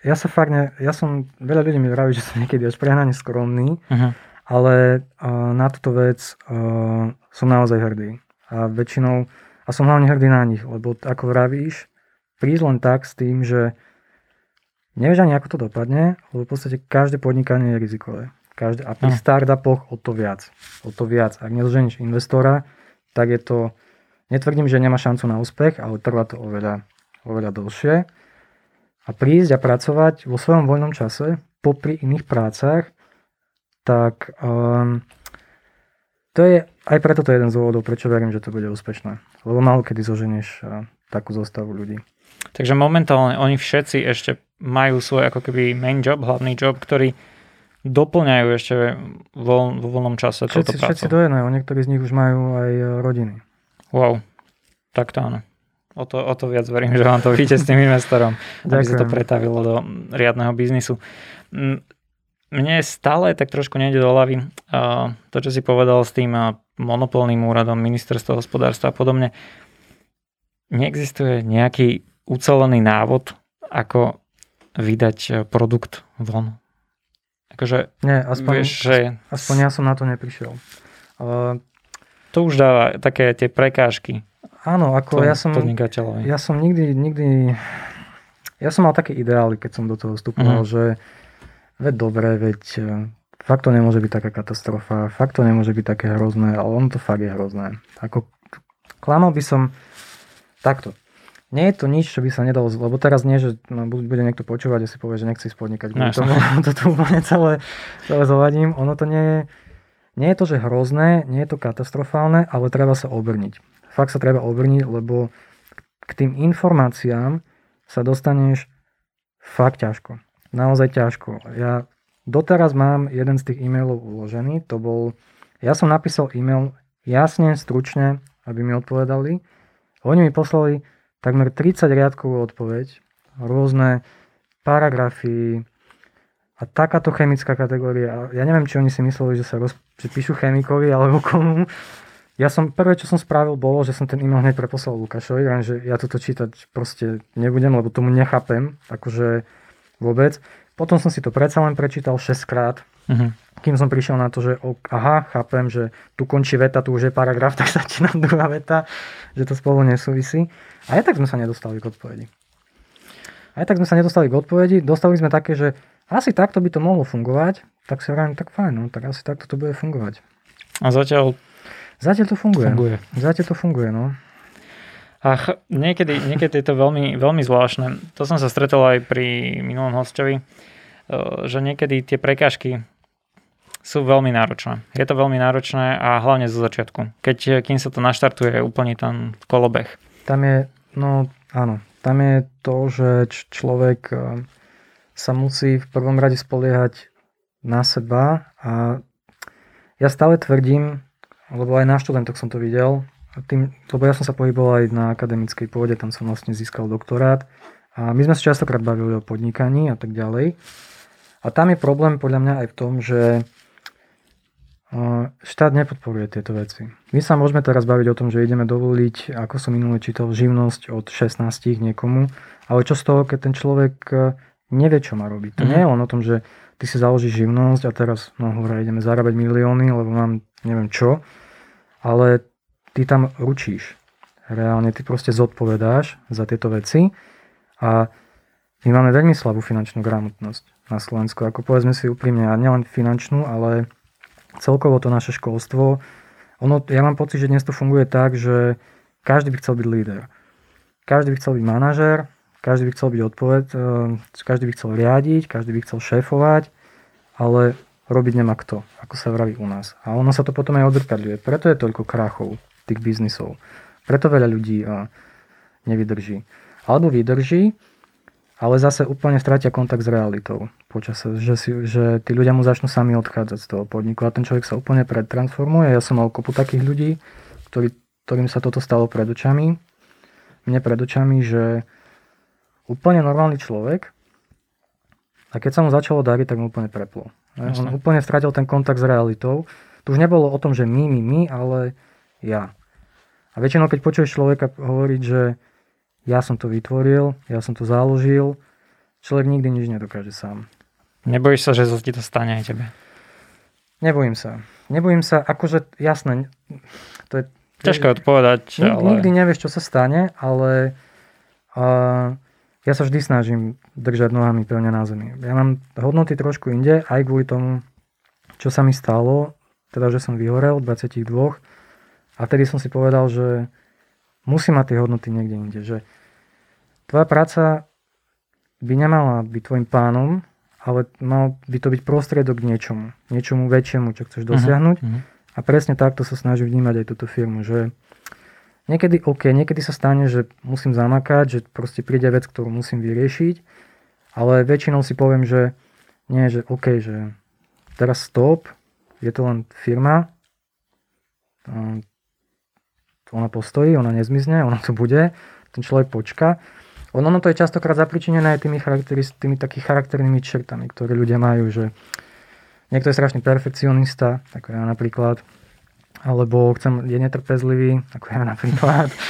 ja sa fakt ne, ja som, veľa ľudí mi vraví, že som niekedy až prehnane skromný, uh-huh. ale uh, na túto vec uh, som naozaj hrdý. A väčšinou, a som hlavne hrdý na nich, lebo ako vravíš, prísť len tak s tým, že nevieš ani ako to dopadne, lebo v podstate každé podnikanie je rizikové. Každé, a pri startupoch o to viac. O to viac. Ak nezoženíš investora, tak je to, netvrdím, že nemá šancu na úspech, ale trvá to oveľa, oveľa dlhšie. A prísť a pracovať vo svojom voľnom čase, popri iných prácach, tak um, to je, aj preto to je jeden z dôvodov, prečo verím, že to bude úspešné. Lebo málo kedy zoženieš uh, takú zostavu ľudí. Takže momentálne oni všetci ešte majú svoj ako keby main job, hlavný job, ktorý doplňajú ešte voľ, vo voľnom čase všetci, túto prácu. Všetci do jedného, niektorí z nich už majú aj e, rodiny. Wow, tak to áno. O to, o to viac verím, že vám to vyjde s tým investorom, aby sa to pretavilo do riadneho biznisu. Mne stále tak trošku nejde do hlavy to, čo si povedal s tým monopolným úradom, ministerstvo hospodárstva a podobne. Neexistuje nejaký ucelený návod, ako vydať e, produkt von Akože, Nie, aspoň, vieš, že... aspoň ja som na to neprišiel. Uh, to už dáva také tie prekážky. Áno, ako ja som, ja som nikdy, nikdy, ja som mal také ideály, keď som do toho vstupoval, mm. že veď dobre, veď e, fakt to nemôže byť taká katastrofa, fakt to nemôže byť také hrozné, ale on to fakt je hrozné. Ako, klamal by som takto nie je to nič, čo by sa nedalo, lebo teraz nie, že no, bude niekto počúvať a si povie, že nechce spodnikať. No, tomu, to tu úplne celé, celé zovadím. Ono to nie je, nie je to, že hrozné, nie je to katastrofálne, ale treba sa obrniť. Fakt sa treba obrniť, lebo k tým informáciám sa dostaneš fakt ťažko. Naozaj ťažko. Ja doteraz mám jeden z tých e-mailov uložený, to bol, ja som napísal e-mail jasne, stručne, aby mi odpovedali. Oni mi poslali takmer 30 riadkovú odpoveď, rôzne paragrafy a takáto chemická kategória. Ja neviem, či oni si mysleli, že sa roz, že píšu chemikovi alebo komu. Ja som, prvé, čo som spravil, bolo, že som ten e-mail hneď preposlal Lukášovi, že ja toto čítať proste nebudem, lebo tomu nechápem, akože vôbec. Potom som si to predsa len prečítal 6 krát, uh-huh. kým som prišiel na to, že aha, chápem, že tu končí veta, tu už je paragraf, tak začína druhá veta, že to spolu nesúvisí. A aj tak sme sa nedostali k odpovedi. Aj tak sme sa nedostali k odpovedi, dostali sme také, že asi takto by to mohlo fungovať, tak si hovorím, tak fajn, no, tak asi takto to bude fungovať. A zatiaľ... Zatiaľ to funguje. funguje. Zatiaľ to funguje, no. Ach, niekedy, niekedy je to veľmi, veľmi zvláštne. To som sa stretol aj pri minulom hostovi že niekedy tie prekážky sú veľmi náročné. Je to veľmi náročné a hlavne zo začiatku. Keď, kým sa to naštartuje, je úplne ten kolobeh. Tam je, no áno, tam je to, že človek e, sa musí v prvom rade spoliehať na seba a ja stále tvrdím, lebo aj na študentoch som to videl, tým, lebo ja som sa pohyboval aj na akademickej pôde, tam som vlastne získal doktorát a my sme sa častokrát bavili o podnikaní a tak ďalej. A tam je problém podľa mňa aj v tom, že Štát nepodporuje tieto veci. My sa môžeme teraz baviť o tom, že ideme dovoliť, ako som minulý čítal, živnosť od 16 niekomu, ale čo z toho, keď ten človek e, nevie, čo má robiť. To mm. nie je len o tom, že ty si založíš živnosť a teraz, no hore, ideme zarábať milióny, lebo mám neviem čo, ale ty tam ručíš. Reálne ty proste zodpovedáš za tieto veci a my máme veľmi slabú finančnú gramotnosť na Slovensku. Ako povedzme si úprimne, a nielen finančnú, ale celkovo to naše školstvo, ono, ja mám pocit, že dnes to funguje tak, že každý by chcel byť líder. Každý by chcel byť manažer, každý by chcel byť odpoved, eh, každý by chcel riadiť, každý by chcel šéfovať, ale robiť nemá kto, ako sa vraví u nás. A ono sa to potom aj odrkadľuje. Preto je toľko krachov tých biznisov. Preto veľa ľudí eh, nevydrží. Alebo vydrží, ale zase úplne stratia kontakt s realitou počas, že, si, že tí ľudia mu začnú sami odchádzať z toho podniku a ten človek sa úplne pretransformuje. Ja som mal kopu takých ľudí, ktorý, ktorým sa toto stalo pred očami. Mne pred očami, že úplne normálny človek a keď sa mu začalo dariť, tak mu úplne preplo. Jasne. On úplne stratil ten kontakt s realitou. Tu už nebolo o tom, že my, my, my, ale ja. A väčšinou, keď počuješ človeka hovoriť, že ja som to vytvoril, ja som to založil. Človek nikdy nič nedokáže sám. Nebojíš sa, že sa ti to stane aj tebe? Nebojím sa. Nebojím sa, akože jasné, to je... Ťažko odpovedať, nik, ale... Nikdy nevieš, čo sa stane, ale uh, ja sa vždy snažím držať nohami pevne na zemi. Ja mám hodnoty trošku inde, aj kvôli tomu, čo sa mi stalo, teda, že som vyhorel 22 a vtedy som si povedal, že musí mať tie hodnoty niekde inde. Že tvoja práca by nemala byť tvojim pánom, ale mal by to byť prostriedok k niečomu. Niečomu väčšiemu, čo chceš mhm, dosiahnuť. Uh-huh. A presne takto sa snažím vnímať aj túto firmu, že niekedy OK, niekedy sa stane, že musím zamakať, že proste príde vec, ktorú musím vyriešiť, ale väčšinou si poviem, že nie, že OK, že teraz stop, je to len firma, ona postojí, ona nezmizne, ona tu bude, ten človek počka. Ono, to je častokrát zapričinené aj tými, tými takými charakternými črtami, ktoré ľudia majú, že niekto je strašný perfekcionista, ako ja napríklad, alebo chcem, je netrpezlivý, ako ja napríklad.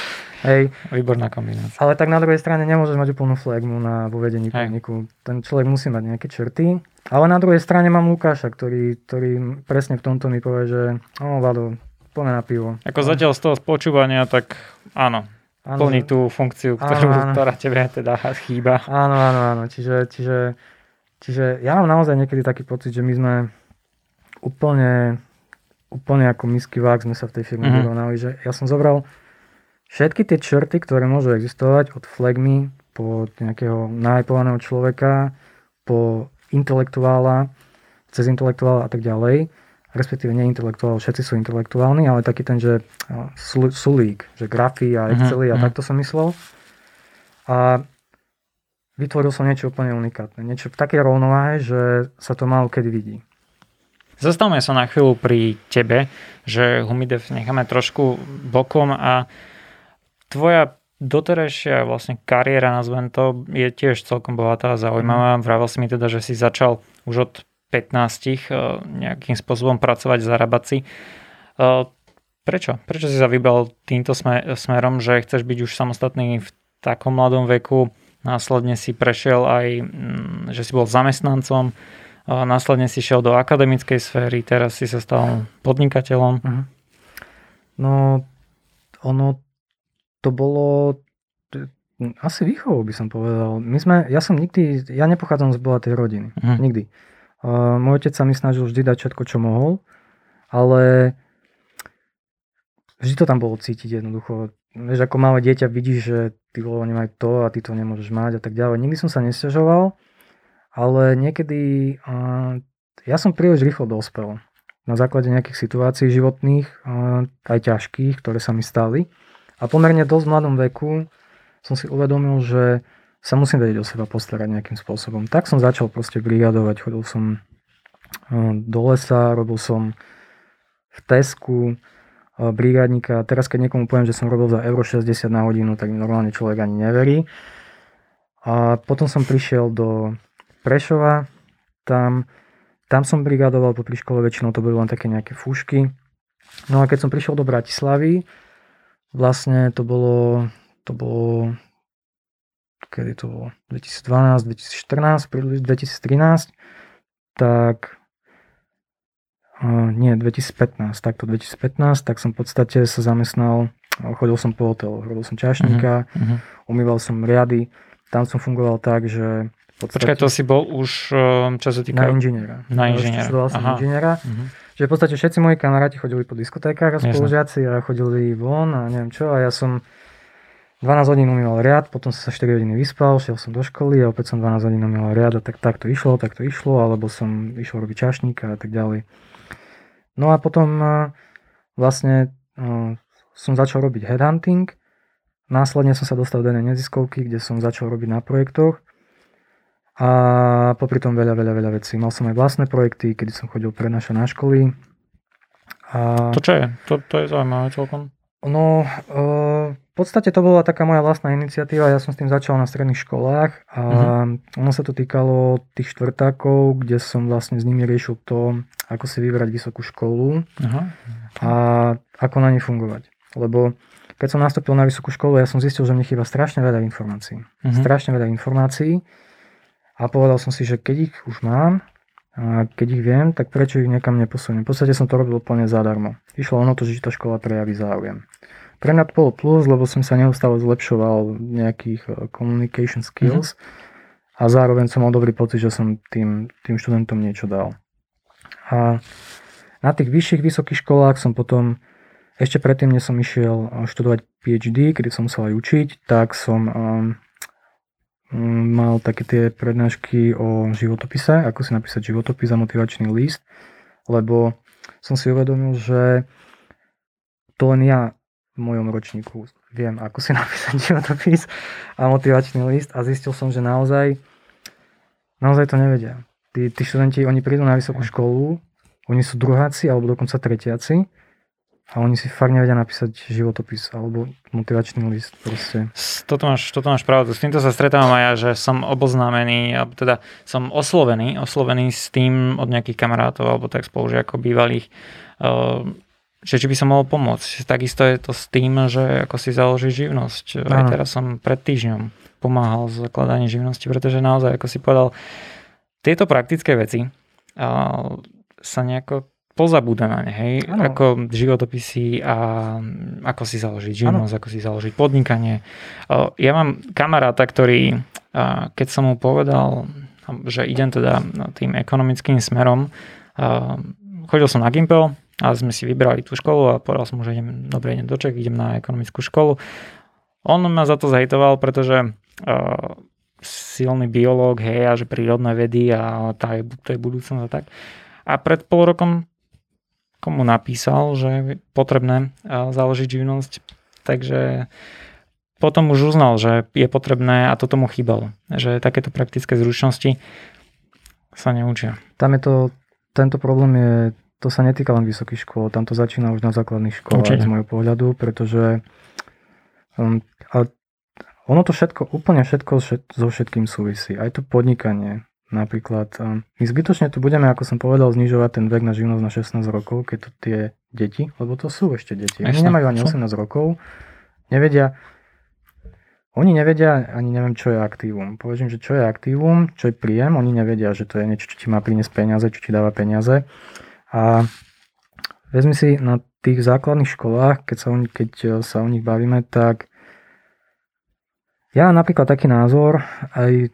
Hej. Výborná kombinácia. Ale tak na druhej strane nemôžeš mať úplnú flagmu na vo vedení podniku. Ten človek musí mať nejaké črty. Ale na druhej strane mám Lukáša, ktorý, ktorý presne v tomto mi povie, že o, Vado, poďme na pivo. Ako zatiaľ z toho spočúvania, tak áno, áno plní tú funkciu, ktorú, áno, áno. ktorá tebe teda chýba. Áno, áno, áno. Čiže, čiže, čiže ja mám naozaj niekedy taký pocit, že my sme úplne, úplne ako misky vák sme sa v tej firme mm-hmm. vyrovnali, že ja som zobral všetky tie črty, ktoré môžu existovať od flagmy po nejakého nahypovaného človeka, po intelektuála, cez intelektuála a tak ďalej respektíve nie intelektuál, všetci sú intelektuálni, ale taký ten, že sulík, že grafy a mhm, Excely uh-huh, a uh-huh. takto som myslel. A vytvoril som niečo úplne unikátne. Niečo v takej rovnováhe, že sa to málo kedy vidí. Zastavme sa na chvíľu pri tebe, že Humidev necháme trošku bokom a tvoja doterajšia vlastne kariéra, nazvem to, je tiež celkom bohatá a zaujímavá. Vravel si mi teda, že si začal už od 15 eh, nejakým spôsobom pracovať, zarábať si. Eh, prečo? Prečo si sa vybral týmto smerom, že chceš byť už samostatný v takom mladom veku, následne si prešiel aj, mm, že si bol zamestnancom, následne si šiel do akademickej sféry, teraz si sa stal podnikateľom. Uh-huh. No, ono to bolo asi výchovou by som povedal. My sme, ja som nikdy, ja nepochádzam z bohatej rodiny. Uh-huh. Nikdy. Môj otec sa mi snažil vždy dať všetko, čo mohol, ale vždy to tam bolo cítiť jednoducho. Vieš, ako malé dieťa vidíš, že ty vole, nemaj to a ty to nemôžeš mať a tak ďalej. Nikdy som sa nesťažoval, ale niekedy ja som príliš rýchlo dospel na základe nejakých situácií životných, aj ťažkých, ktoré sa mi stali. A pomerne dosť v mladom veku som si uvedomil, že sa musím vedieť o seba postarať nejakým spôsobom. Tak som začal proste brigadovať, chodil som do lesa, robil som v Tesku brigádnika. Teraz keď niekomu poviem, že som robil za euro 60 na hodinu, tak normálne človek ani neverí. A potom som prišiel do Prešova, tam, tam som brigadoval po škole, väčšinou to boli len také nejaké fúšky. No a keď som prišiel do Bratislavy, vlastne to bolo, to bolo kedy to bolo, 2012, 2014, 2013, tak nie, 2015, takto 2015, tak som v podstate sa zamestnal, chodil som po hotelu, robil som čašníka, uh-huh. umýval som riady, tam som fungoval tak, že Podstate, Počkaj, to si bol už, čo sa týka... Na inžiniera. Na inžiniera. Študoval som Aha. inžiniera. Uh-huh. Čiže v podstate všetci moji kamaráti chodili po diskotékach a spolužiaci a chodili von a neviem čo a ja som 12 hodín umýval riad, potom som sa 4 hodiny vyspal, šiel som do školy a opäť som 12 hodín umýval riad a tak, tak to išlo, tak to išlo, alebo som išiel robiť čašníka a tak ďalej. No a potom vlastne som začal robiť headhunting, následne som sa dostal do jednej neziskovky, kde som začal robiť na projektoch a popri tom veľa, veľa, veľa vecí. Mal som aj vlastné projekty, kedy som chodil prednášať na školy. A... To čo je? To, to je zaujímavé celkom. No, uh, v podstate to bola taká moja vlastná iniciatíva, ja som s tým začal na stredných školách a uh-huh. ono sa to týkalo tých štvrtákov, kde som vlastne s nimi riešil to, ako si vybrať vysokú školu uh-huh. a ako na nej fungovať. Lebo keď som nastúpil na vysokú školu, ja som zistil, že mi chýba strašne veľa informácií. Uh-huh. Strašne veľa informácií a povedal som si, že keď ich už mám, a keď ich viem, tak prečo ich niekam neposuniem? V podstate som to robil úplne zadarmo. Išlo ono to, že tá škola prejaví záujem. Pre mňa to bolo plus, lebo som sa neustále zlepšoval nejakých eh, communication skills mm-hmm. a zároveň som mal dobrý pocit, že som tým, tým študentom niečo dal. A na tých vyšších vysokých školách som potom, ešte predtým, než som išiel eh, študovať PhD, kedy som musel aj učiť, tak som um, mal také tie prednášky o životopise, ako si napísať životopis a motivačný list, lebo som si uvedomil, že to len ja mojom ročníku viem, ako si napísať životopis a motivačný list a zistil som, že naozaj, naozaj to nevedia. Tí, tí študenti, oni prídu na vysokú školu, oni sú druháci alebo dokonca tretiaci a oni si fakt nevedia napísať životopis alebo motivačný list. Proste. Toto máš, toto máš pravdu. S týmto sa stretávam aj ja, že som oboznámený, alebo teda som oslovený, oslovený s tým od nejakých kamarátov alebo tak spolužiakov bývalých, uh, že či by som mohol pomôcť. Takisto je to s tým, že ako si založiť živnosť. Ano. Aj teraz som pred týždňom pomáhal s zakladaním živnosti, pretože naozaj, ako si povedal, tieto praktické veci sa nejako pozabúda na ne, hej? Ano. Ako životopisy a ako si založiť živnosť, ako si založiť podnikanie. Ja mám kamaráta, ktorý, keď som mu povedal, že idem teda tým ekonomickým smerom, chodil som na Gimpel, a sme si vybrali tú školu a povedal som mu, že idem, dobre, idem do Čech, idem na ekonomickú školu. On ma za to zhejtoval, pretože uh, silný biológ, hej, a že prírodné vedy a tá je, to je budúcnosť a tak. A pred pol rokom komu napísal, že je potrebné uh, založiť živnosť, takže potom už uznal, že je potrebné a to tomu chýbalo, že takéto praktické zručnosti sa neučia. Tam je to, tento problém je to sa netýka len vysokých škôl, tam to začína už na základných školách z môjho pohľadu, pretože um, a ono to všetko, úplne všetko so všetkým súvisí. Aj to podnikanie. Napríklad, um, my zbytočne tu budeme, ako som povedal, znižovať ten vek na živnosť na 16 rokov, keď to tie deti, lebo to sú ešte deti. Oni nemajú ani 18 rokov, nevedia, oni nevedia, ani neviem, čo je aktívum. Povedzím, že čo je aktívum, čo je príjem, oni nevedia, že to je niečo, čo ti má priniesť peniaze, čo ti dáva peniaze. A vezmi si na tých základných školách, keď sa o, keď e, sa o nich bavíme, tak ja napríklad taký názor, aj e,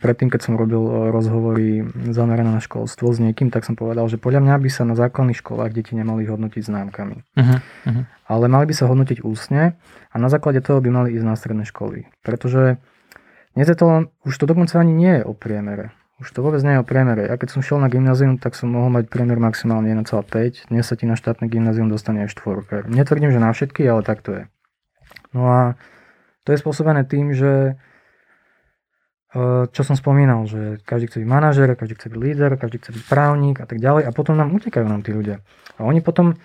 predtým, keď som robil e, rozhovory zamerané na školstvo s niekým, tak som povedal, že podľa mňa by sa na základných školách deti nemali hodnotiť známkami. Uh-huh, uh-huh. Ale mali by sa hodnotiť úsne a na základe toho by mali ísť na stredné školy. Pretože dnes je to už to dokonca ani nie je o priemere. Už to vôbec nie je o priemere. Ja keď som šiel na gymnázium, tak som mohol mať priemer maximálne 1,5. Dnes sa ti na štátne gymnázium dostane aj 4. Netvrdím, že na všetky, ale tak to je. No a to je spôsobené tým, že e, čo som spomínal, že každý chce byť manažer, každý chce byť líder, každý chce byť právnik a tak ďalej a potom nám utekajú nám tí ľudia. A oni potom,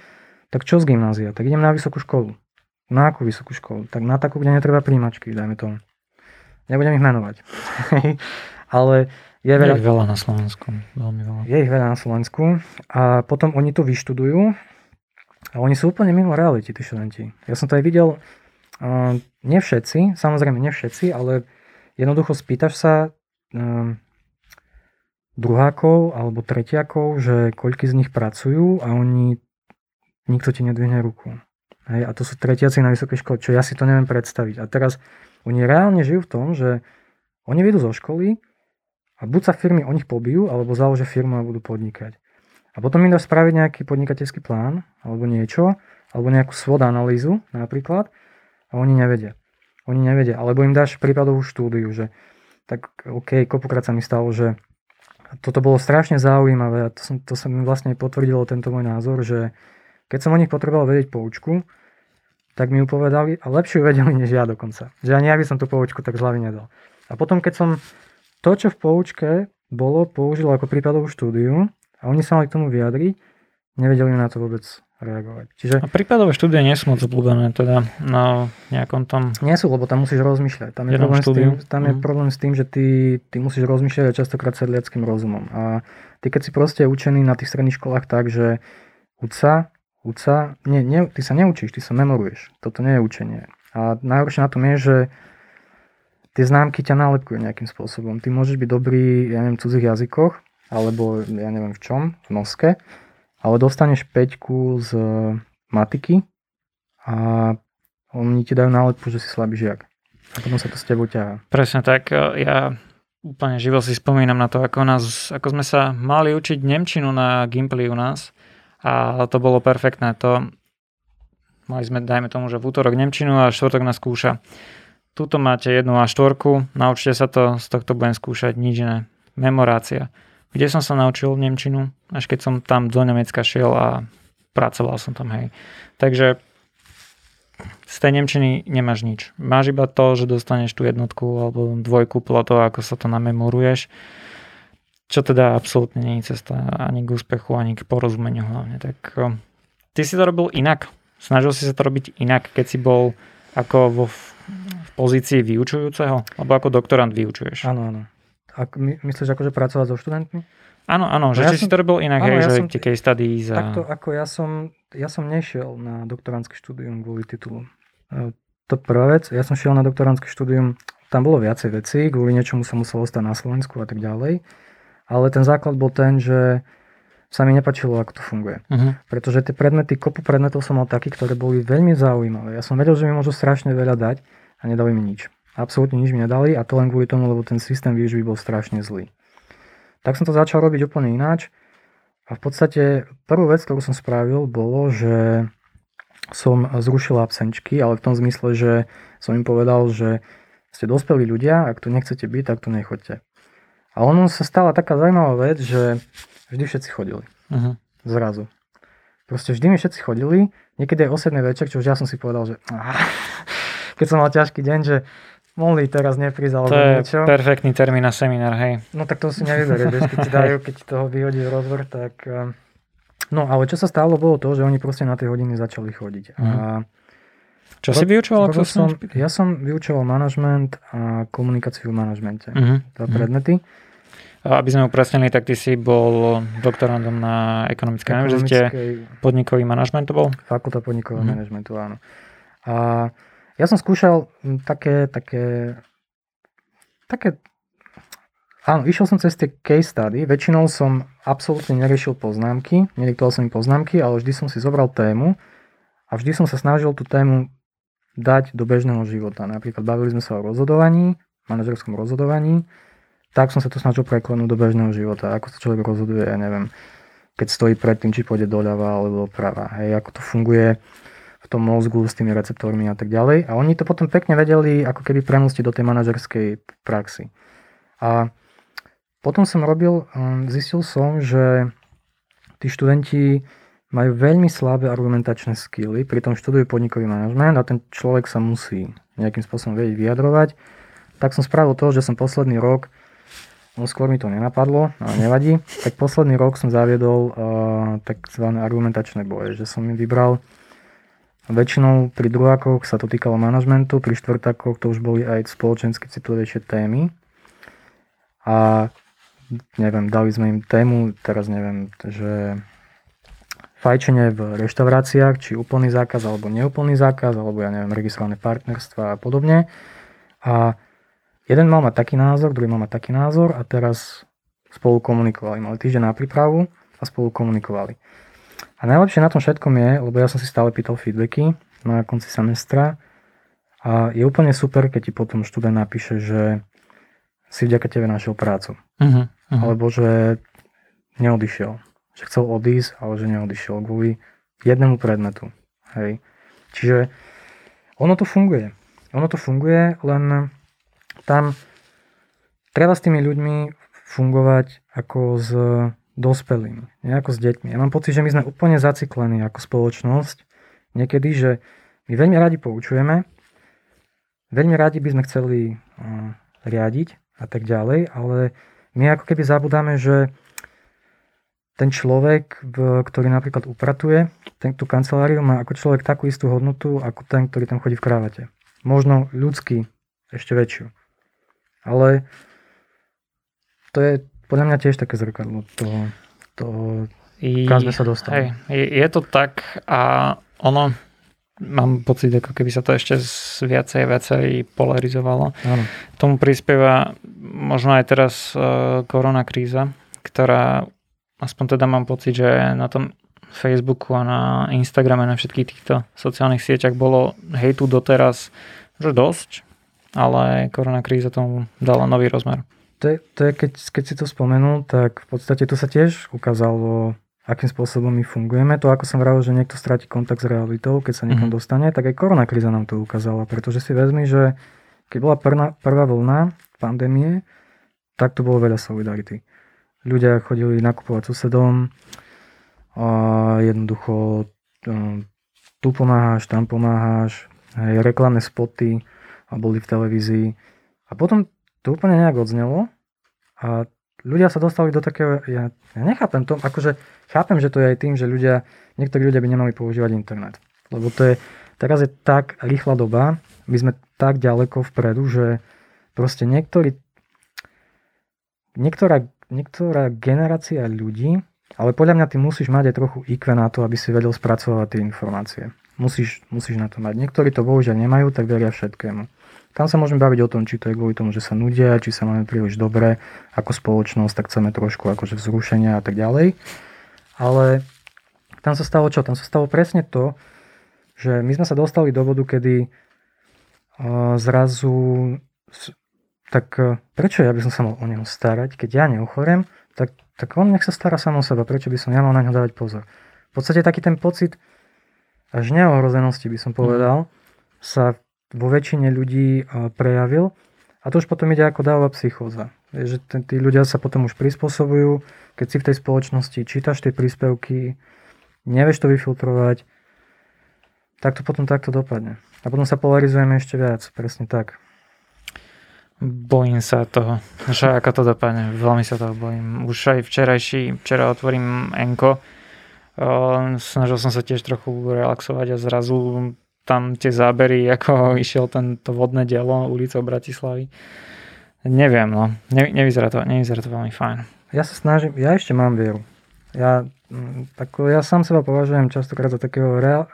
tak čo z gymnázia? Tak idem na vysokú školu. Na akú vysokú školu? Tak na takú, kde netreba príjmačky, dajme tomu. Nebudem ich menovať. Ale je veľa, je ich veľa na Slovensku. Veľmi veľa. Je ich veľa na Slovensku. A potom oni to vyštudujú a oni sú úplne mimo reality, tí študenti. Ja som to aj videl, uh, nie všetci, samozrejme nie všetci, ale jednoducho spýtaš sa uh, druhákov alebo tretiakov, že koľky z nich pracujú a oni, nikto ti nedvihne ruku. Hej, a to sú tretiaci na vysokej škole, čo ja si to neviem predstaviť. A teraz oni reálne žijú v tom, že oni vyjdú zo školy a buď sa firmy o nich pobijú, alebo založia firmu a budú podnikať. A potom im dá spraviť nejaký podnikateľský plán, alebo niečo, alebo nejakú svod analýzu napríklad, a oni nevedia. Oni nevedia. Alebo im dáš prípadovú štúdiu, že tak OK, kopukrát sa mi stalo, že toto bolo strašne zaujímavé a to, som, to sa mi vlastne potvrdilo tento môj názor, že keď som o nich potreboval vedieť poučku, tak mi ju povedali a lepšie ju vedeli než ja dokonca. Že ani ja by som tú poučku tak zľavy nedal. A potom, keď som to, čo v poučke bolo, použil ako prípadovú štúdiu a oni sa mali k tomu vyjadriť, nevedeli na to vôbec reagovať. Čiže... A prípadové štúdie nie sú moc obľúbené teda na nejakom tom... Nie sú, lebo tam musíš rozmýšľať. Tam je, problém s, tým, tam je mm. problém s tým, že ty, ty musíš rozmýšľať častokrát sedliackým rozumom. A ty keď si proste učený na tých stredných školách tak, že uč sa, uč sa, nie, nie, ty sa neučíš, ty sa memoruješ. Toto nie je učenie. A najhoršie na tom je, že tie známky ťa nálepkujú nejakým spôsobom. Ty môžeš byť dobrý, ja neviem, v cudzích jazykoch, alebo ja neviem v čom, v noske, ale dostaneš peťku z matiky a oni ti dajú nálepku, že si slabý žiak. A potom sa to s tebou ťahá. Presne tak. Ja úplne živo si spomínam na to, ako, nás, ako sme sa mali učiť Nemčinu na Gimply u nás a to bolo perfektné. To, mali sme, dajme tomu, že v útorok Nemčinu a štvrtok na skúša. Tuto máte jednu a štvorku, naučte sa to, z tohto budem skúšať nič iné. Memorácia. Kde som sa naučil Nemčinu? Až keď som tam do Nemecka šiel a pracoval som tam, hej. Takže z tej Nemčiny nemáš nič. Máš iba to, že dostaneš tú jednotku alebo dvojku toho, ako sa to namemoruješ. Čo teda absolútne nie je cesta ani k úspechu, ani k porozumeniu hlavne. Tak ty si to robil inak. Snažil si sa to robiť inak, keď si bol ako vo pozícii vyučujúceho? Alebo ako doktorant vyučuješ? Áno, áno. Ak my, myslíš akože pracovať so študentmi? Áno, áno, že no ja či som, si to robil inak, áno, hej, ja že som, tie case studies a... Takto ako ja som, ja som nešiel na doktorantské štúdium kvôli titulu. E, to prvá vec, ja som šiel na doktorantské štúdium, tam bolo viacej vecí, kvôli niečomu sa muselo stať na Slovensku a tak ďalej. Ale ten základ bol ten, že sa mi nepačilo, ako to funguje. Uh-huh. Pretože tie predmety, kopu predmetov som mal taký, ktoré boli veľmi zaujímavé. Ja som vedel, že mi môžu strašne veľa dať a nedali mi nič. Absolútne nič mi nedali a to len kvôli tomu, lebo ten systém výučby bol strašne zlý. Tak som to začal robiť úplne ináč a v podstate prvú vec, ktorú som spravil, bolo, že som zrušil absenčky, ale v tom zmysle, že som im povedal, že ste dospelí ľudia, ak tu nechcete byť, tak tu nechoďte. A ono sa stala taká zaujímavá vec, že vždy všetci chodili. Uh-huh. Zrazu. Proste vždy mi všetci chodili, niekedy aj osedný večer, čo už ja som si povedal, že keď som mal ťažký deň, že mohli teraz neprísť alebo to niečo. je perfektný termín na seminár, hej. No tak to si nevyberie, keď ti dajú, keď ti toho vyhodí rozvor, tak... Eh, no ale čo sa stalo, bolo to, že oni proste na tie hodiny začali chodiť. Mm. A mhm. čo si vyučoval? Som, ja som vyučoval manažment a komunikáciu v manažmente. Mm-hmm. To mhm. predmety. A aby sme upresnili, tak ty si bol doktorandom na ekonomickej univerzite. Podnikový manažment to bol? Fakulta podnikového mm-hmm. manažmentu, áno. A ja som skúšal hm, také, také, také, áno, išiel som cez tie case study, väčšinou som absolútne neriešil poznámky, nediktoval som im poznámky, ale vždy som si zobral tému a vždy som sa snažil tú tému dať do bežného života. Napríklad bavili sme sa o rozhodovaní, manažerskom rozhodovaní, tak som sa to snažil preklenúť do bežného života. Ako sa človek rozhoduje, ja neviem, keď stojí pred tým, či pôjde doľava alebo doprava. Hej, ako to funguje v tom mozgu s tými receptormi a tak ďalej. A oni to potom pekne vedeli ako keby premostiť do tej manažerskej praxi. A potom som robil, um, zistil som, že tí študenti majú veľmi slabé argumentačné skily, pritom študujú podnikový manažment a ten človek sa musí nejakým spôsobom vedieť vyjadrovať. Tak som spravil to, že som posledný rok, no skôr mi to nenapadlo, ale nevadí, tak posledný rok som zaviedol uh, tzv. argumentačné boje, že som im vybral väčšinou pri druhákoch sa to týkalo manažmentu, pri štvrtákoch to už boli aj spoločensky citlivejšie témy. A neviem, dali sme im tému, teraz neviem, že fajčenie v reštauráciách, či úplný zákaz alebo neúplný zákaz, alebo ja neviem, registrované partnerstva a podobne. A jeden mal mať taký názor, druhý mal mať taký názor a teraz spolu komunikovali. Mali týždeň na prípravu a spolu komunikovali. A najlepšie na tom všetkom je, lebo ja som si stále pýtal feedbacky na konci semestra a je úplne super, keď ti potom študent napíše, že si vďaka tebe našiel prácu. Uh-huh, uh-huh. Alebo že neodišiel že chcel odísť, ale že neodišiel kvôli jednému predmetu. Hej. Čiže ono to funguje. Ono to funguje, len tam treba s tými ľuďmi fungovať ako s dospelými, nie ako s deťmi. Ja mám pocit, že my sme úplne zaciklení ako spoločnosť niekedy, že my veľmi radi poučujeme, veľmi radi by sme chceli riadiť a tak ďalej, ale my ako keby zabudáme, že ten človek, ktorý napríklad upratuje ten, tú kanceláriu, má ako človek takú istú hodnotu, ako ten, ktorý tam chodí v krávate. Možno ľudský ešte väčšiu. Ale to je podľa mňa tiež také zrkadlo toho, toho kam sme sa dostali. Hej, je, to tak a ono, mám pocit, ako keby sa to ešte viacej a viacej polarizovalo. Áno. Tomu prispieva možno aj teraz uh, korona kríza, ktorá aspoň teda mám pocit, že na tom Facebooku a na Instagrame, na všetkých týchto sociálnych sieťach bolo hejtu doteraz že dosť, ale korona kríza tomu dala nový rozmer. To je, to je keď, keď si to spomenul, tak v podstate tu sa tiež ukázalo, akým spôsobom my fungujeme. To, ako som vravil, že niekto stráti kontakt s realitou, keď sa niekam mm-hmm. dostane, tak aj korona kríza nám to ukázala, pretože si vezmi, že keď bola prvá, prvá vlna pandémie, tak tu bolo veľa solidarity ľudia chodili nakupovať susedom a jednoducho um, tu pomáhaš, tam pomáhaš, aj reklamné spoty a boli v televízii. A potom to úplne nejak odznelo a ľudia sa dostali do takého, ja, ja nechápem to, akože chápem, že to je aj tým, že ľudia, niektorí ľudia by nemali používať internet. Lebo to je, teraz je tak rýchla doba, my sme tak ďaleko vpredu, že proste niektorí, niektorá niektorá generácia ľudí, ale podľa mňa ty musíš mať aj trochu IQ na to, aby si vedel spracovať tie informácie. Musíš, musíš na to mať. Niektorí to bohužiaľ nemajú, tak veria všetkému. Tam sa môžeme baviť o tom, či to je kvôli tomu, že sa nudia, či sa máme príliš dobre ako spoločnosť, tak chceme trošku akože vzrušenia a tak ďalej. Ale tam sa stalo čo? Tam sa stalo presne to, že my sme sa dostali do bodu, kedy uh, zrazu tak e, prečo ja by som sa mal o neho starať, keď ja neochorem, tak, tak on nech sa stará sám o seba, prečo by som ja mal na ňo dávať pozor. V podstate taký ten pocit až neohrozenosti by som povedal, sa vo väčšine ľudí e, prejavil a to už potom ide ako dáva psychóza. Že tí ľudia sa potom už prispôsobujú, keď si v tej spoločnosti čítaš tie príspevky, nevieš to vyfiltrovať, tak to potom takto dopadne. A potom sa polarizujeme ešte viac, presne tak. Bojím sa toho, že ako to dopadne. Veľmi sa toho bojím. Už aj včerajší, včera otvorím Enko. Snažil som sa tiež trochu relaxovať a zrazu tam tie zábery, ako išiel tento vodné dielo ulicou Bratislavy. Neviem, no. Ne, nevyzerá, to, nevyzerá to veľmi fajn. Ja sa snažím, ja ešte mám vieru. Ja, mm, tak, ja sám seba považujem častokrát za takého reál,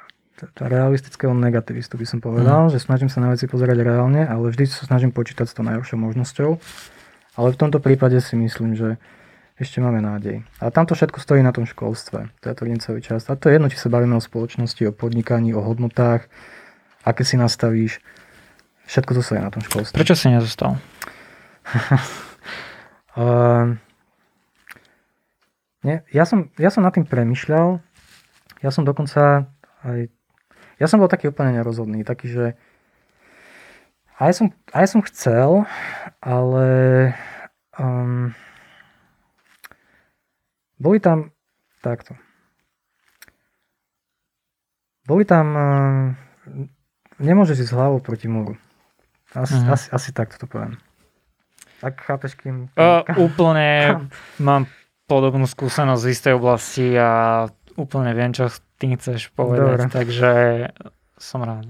realistického negativistu by som povedal, mm. že snažím sa na veci pozerať reálne, ale vždy sa snažím počítať s tou najhoršou možnosťou. Ale v tomto prípade si myslím, že ešte máme nádej. A tamto všetko stojí na tom školstve. To ja tvrdím celý čas. A to je jedno, či sa bavíme o spoločnosti, o podnikaní, o hodnotách, aké si nastavíš. Všetko to stojí na tom školstve. Prečo si nezostal? uh, nie, ja, som, ja som nad tým premyšľal. Ja som dokonca aj ja som bol taký úplne nerozhodný, taký, že aj som, aj som chcel, ale um, boli tam takto. Boli tam, uh, nemôžeš ísť hlavou proti múru. Asi, uh-huh. asi, asi takto to poviem. Tak chápeš, kým... Uh, úplne mám podobnú skúsenosť z istej oblasti a úplne viem, čo tým chceš povedať, Dobre. takže som rád.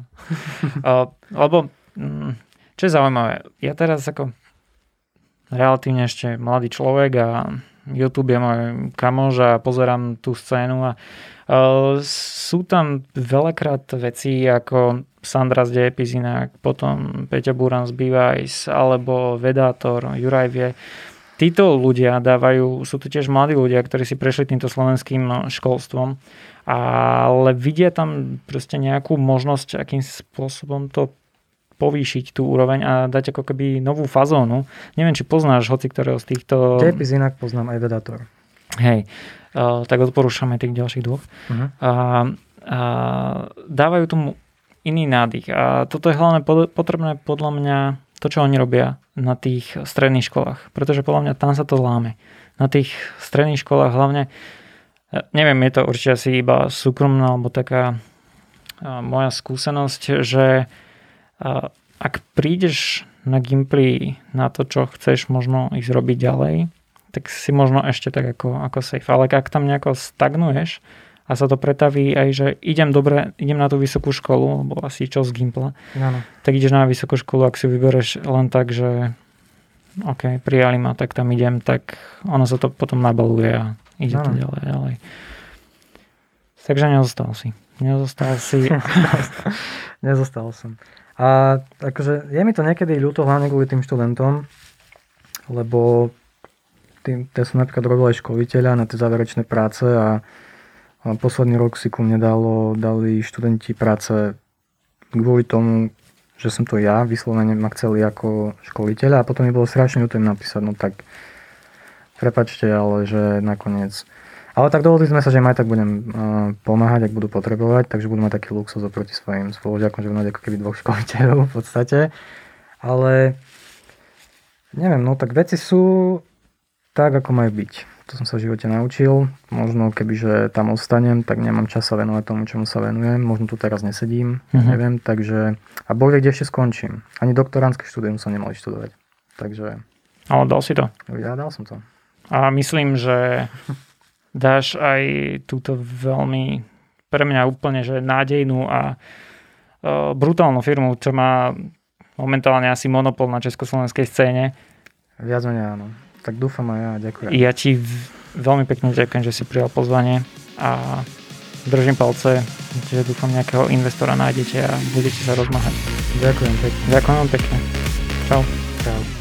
uh, lebo, mm, čo je zaujímavé, ja teraz ako relatívne ešte mladý človek a YouTube je môj kamož a pozerám tú scénu a uh, sú tam veľakrát veci ako Sandra z Dejepizinák, potom Peťa Buran z Bivajs alebo Vedátor, Juraj vie. Títo ľudia dávajú, sú to tiež mladí ľudia, ktorí si prešli týmto slovenským školstvom, ale vidia tam proste nejakú možnosť, akým spôsobom to povýšiť tú úroveň a dať ako keby novú fazónu. Neviem, či poznáš hoci ktorého z týchto... Tepis inak poznám aj Vedator. Hej, uh, tak odporúčame tých ďalších dvoch. Uh-huh. A, a dávajú tomu iný nádych. A toto je hlavne pod, potrebné podľa mňa to, čo oni robia na tých stredných školách. Pretože podľa mňa tam sa to láme. Na tých stredných školách hlavne, neviem, je to určite asi iba súkromná alebo taká moja skúsenosť, že ak prídeš na Gimply na to, čo chceš možno ísť robiť ďalej, tak si možno ešte tak ako, ako safe. Ale ak tam nejako stagnuješ a sa to pretaví aj, že idem dobre, idem na tú vysokú školu, alebo asi čo z Gimpla, ano. tak ideš na vysokú školu, ak si vybereš len tak, že OK, prijali ma, tak tam idem, tak ono sa to potom nabaluje a ide ano. to ďalej, ďalej. Takže nezostal si. Nezostal si. nezostal som. A akože je mi to niekedy ľúto hlavne kvôli tým študentom, lebo tým, ja som napríklad robil aj školiteľa na tie záverečné práce a, posledný rok si ku mne dalo, dali študenti práce kvôli tomu, že som to ja vyslovene ma chceli ako školiteľa a potom mi bolo strašne ľúto im napísať, no tak prepačte, ale že nakoniec ale tak dohodli sme sa, že im aj tak budem uh, pomáhať, ak budú potrebovať, takže budú mať taký luxus oproti svojim spolužiakom, že budú mať ako keby dvoch školiteľov v podstate. Ale neviem, no tak veci sú tak, ako majú byť. To som sa v živote naučil. Možno kebyže tam ostanem, tak nemám čas sa venovať tomu, čomu sa venujem. Možno tu teraz nesedím, mm-hmm. neviem. Takže... A bol kde ešte skončím. Ani doktoránske štúdium som nemal študovať. Takže... Ale dal si to? Ja dal som to. A myslím, že dáš aj túto veľmi pre mňa úplne že nádejnú a uh, brutálnu firmu, čo má momentálne asi monopol na československej scéne. Viac menej áno. Tak dúfam aj ja, ďakujem. Ja ti veľmi pekne ďakujem, že si prijal pozvanie a držím palce, že dúfam nejakého investora nájdete a budete sa rozmáhať. Ďakujem pekne. Ďakujem pekne. Čau. Čau.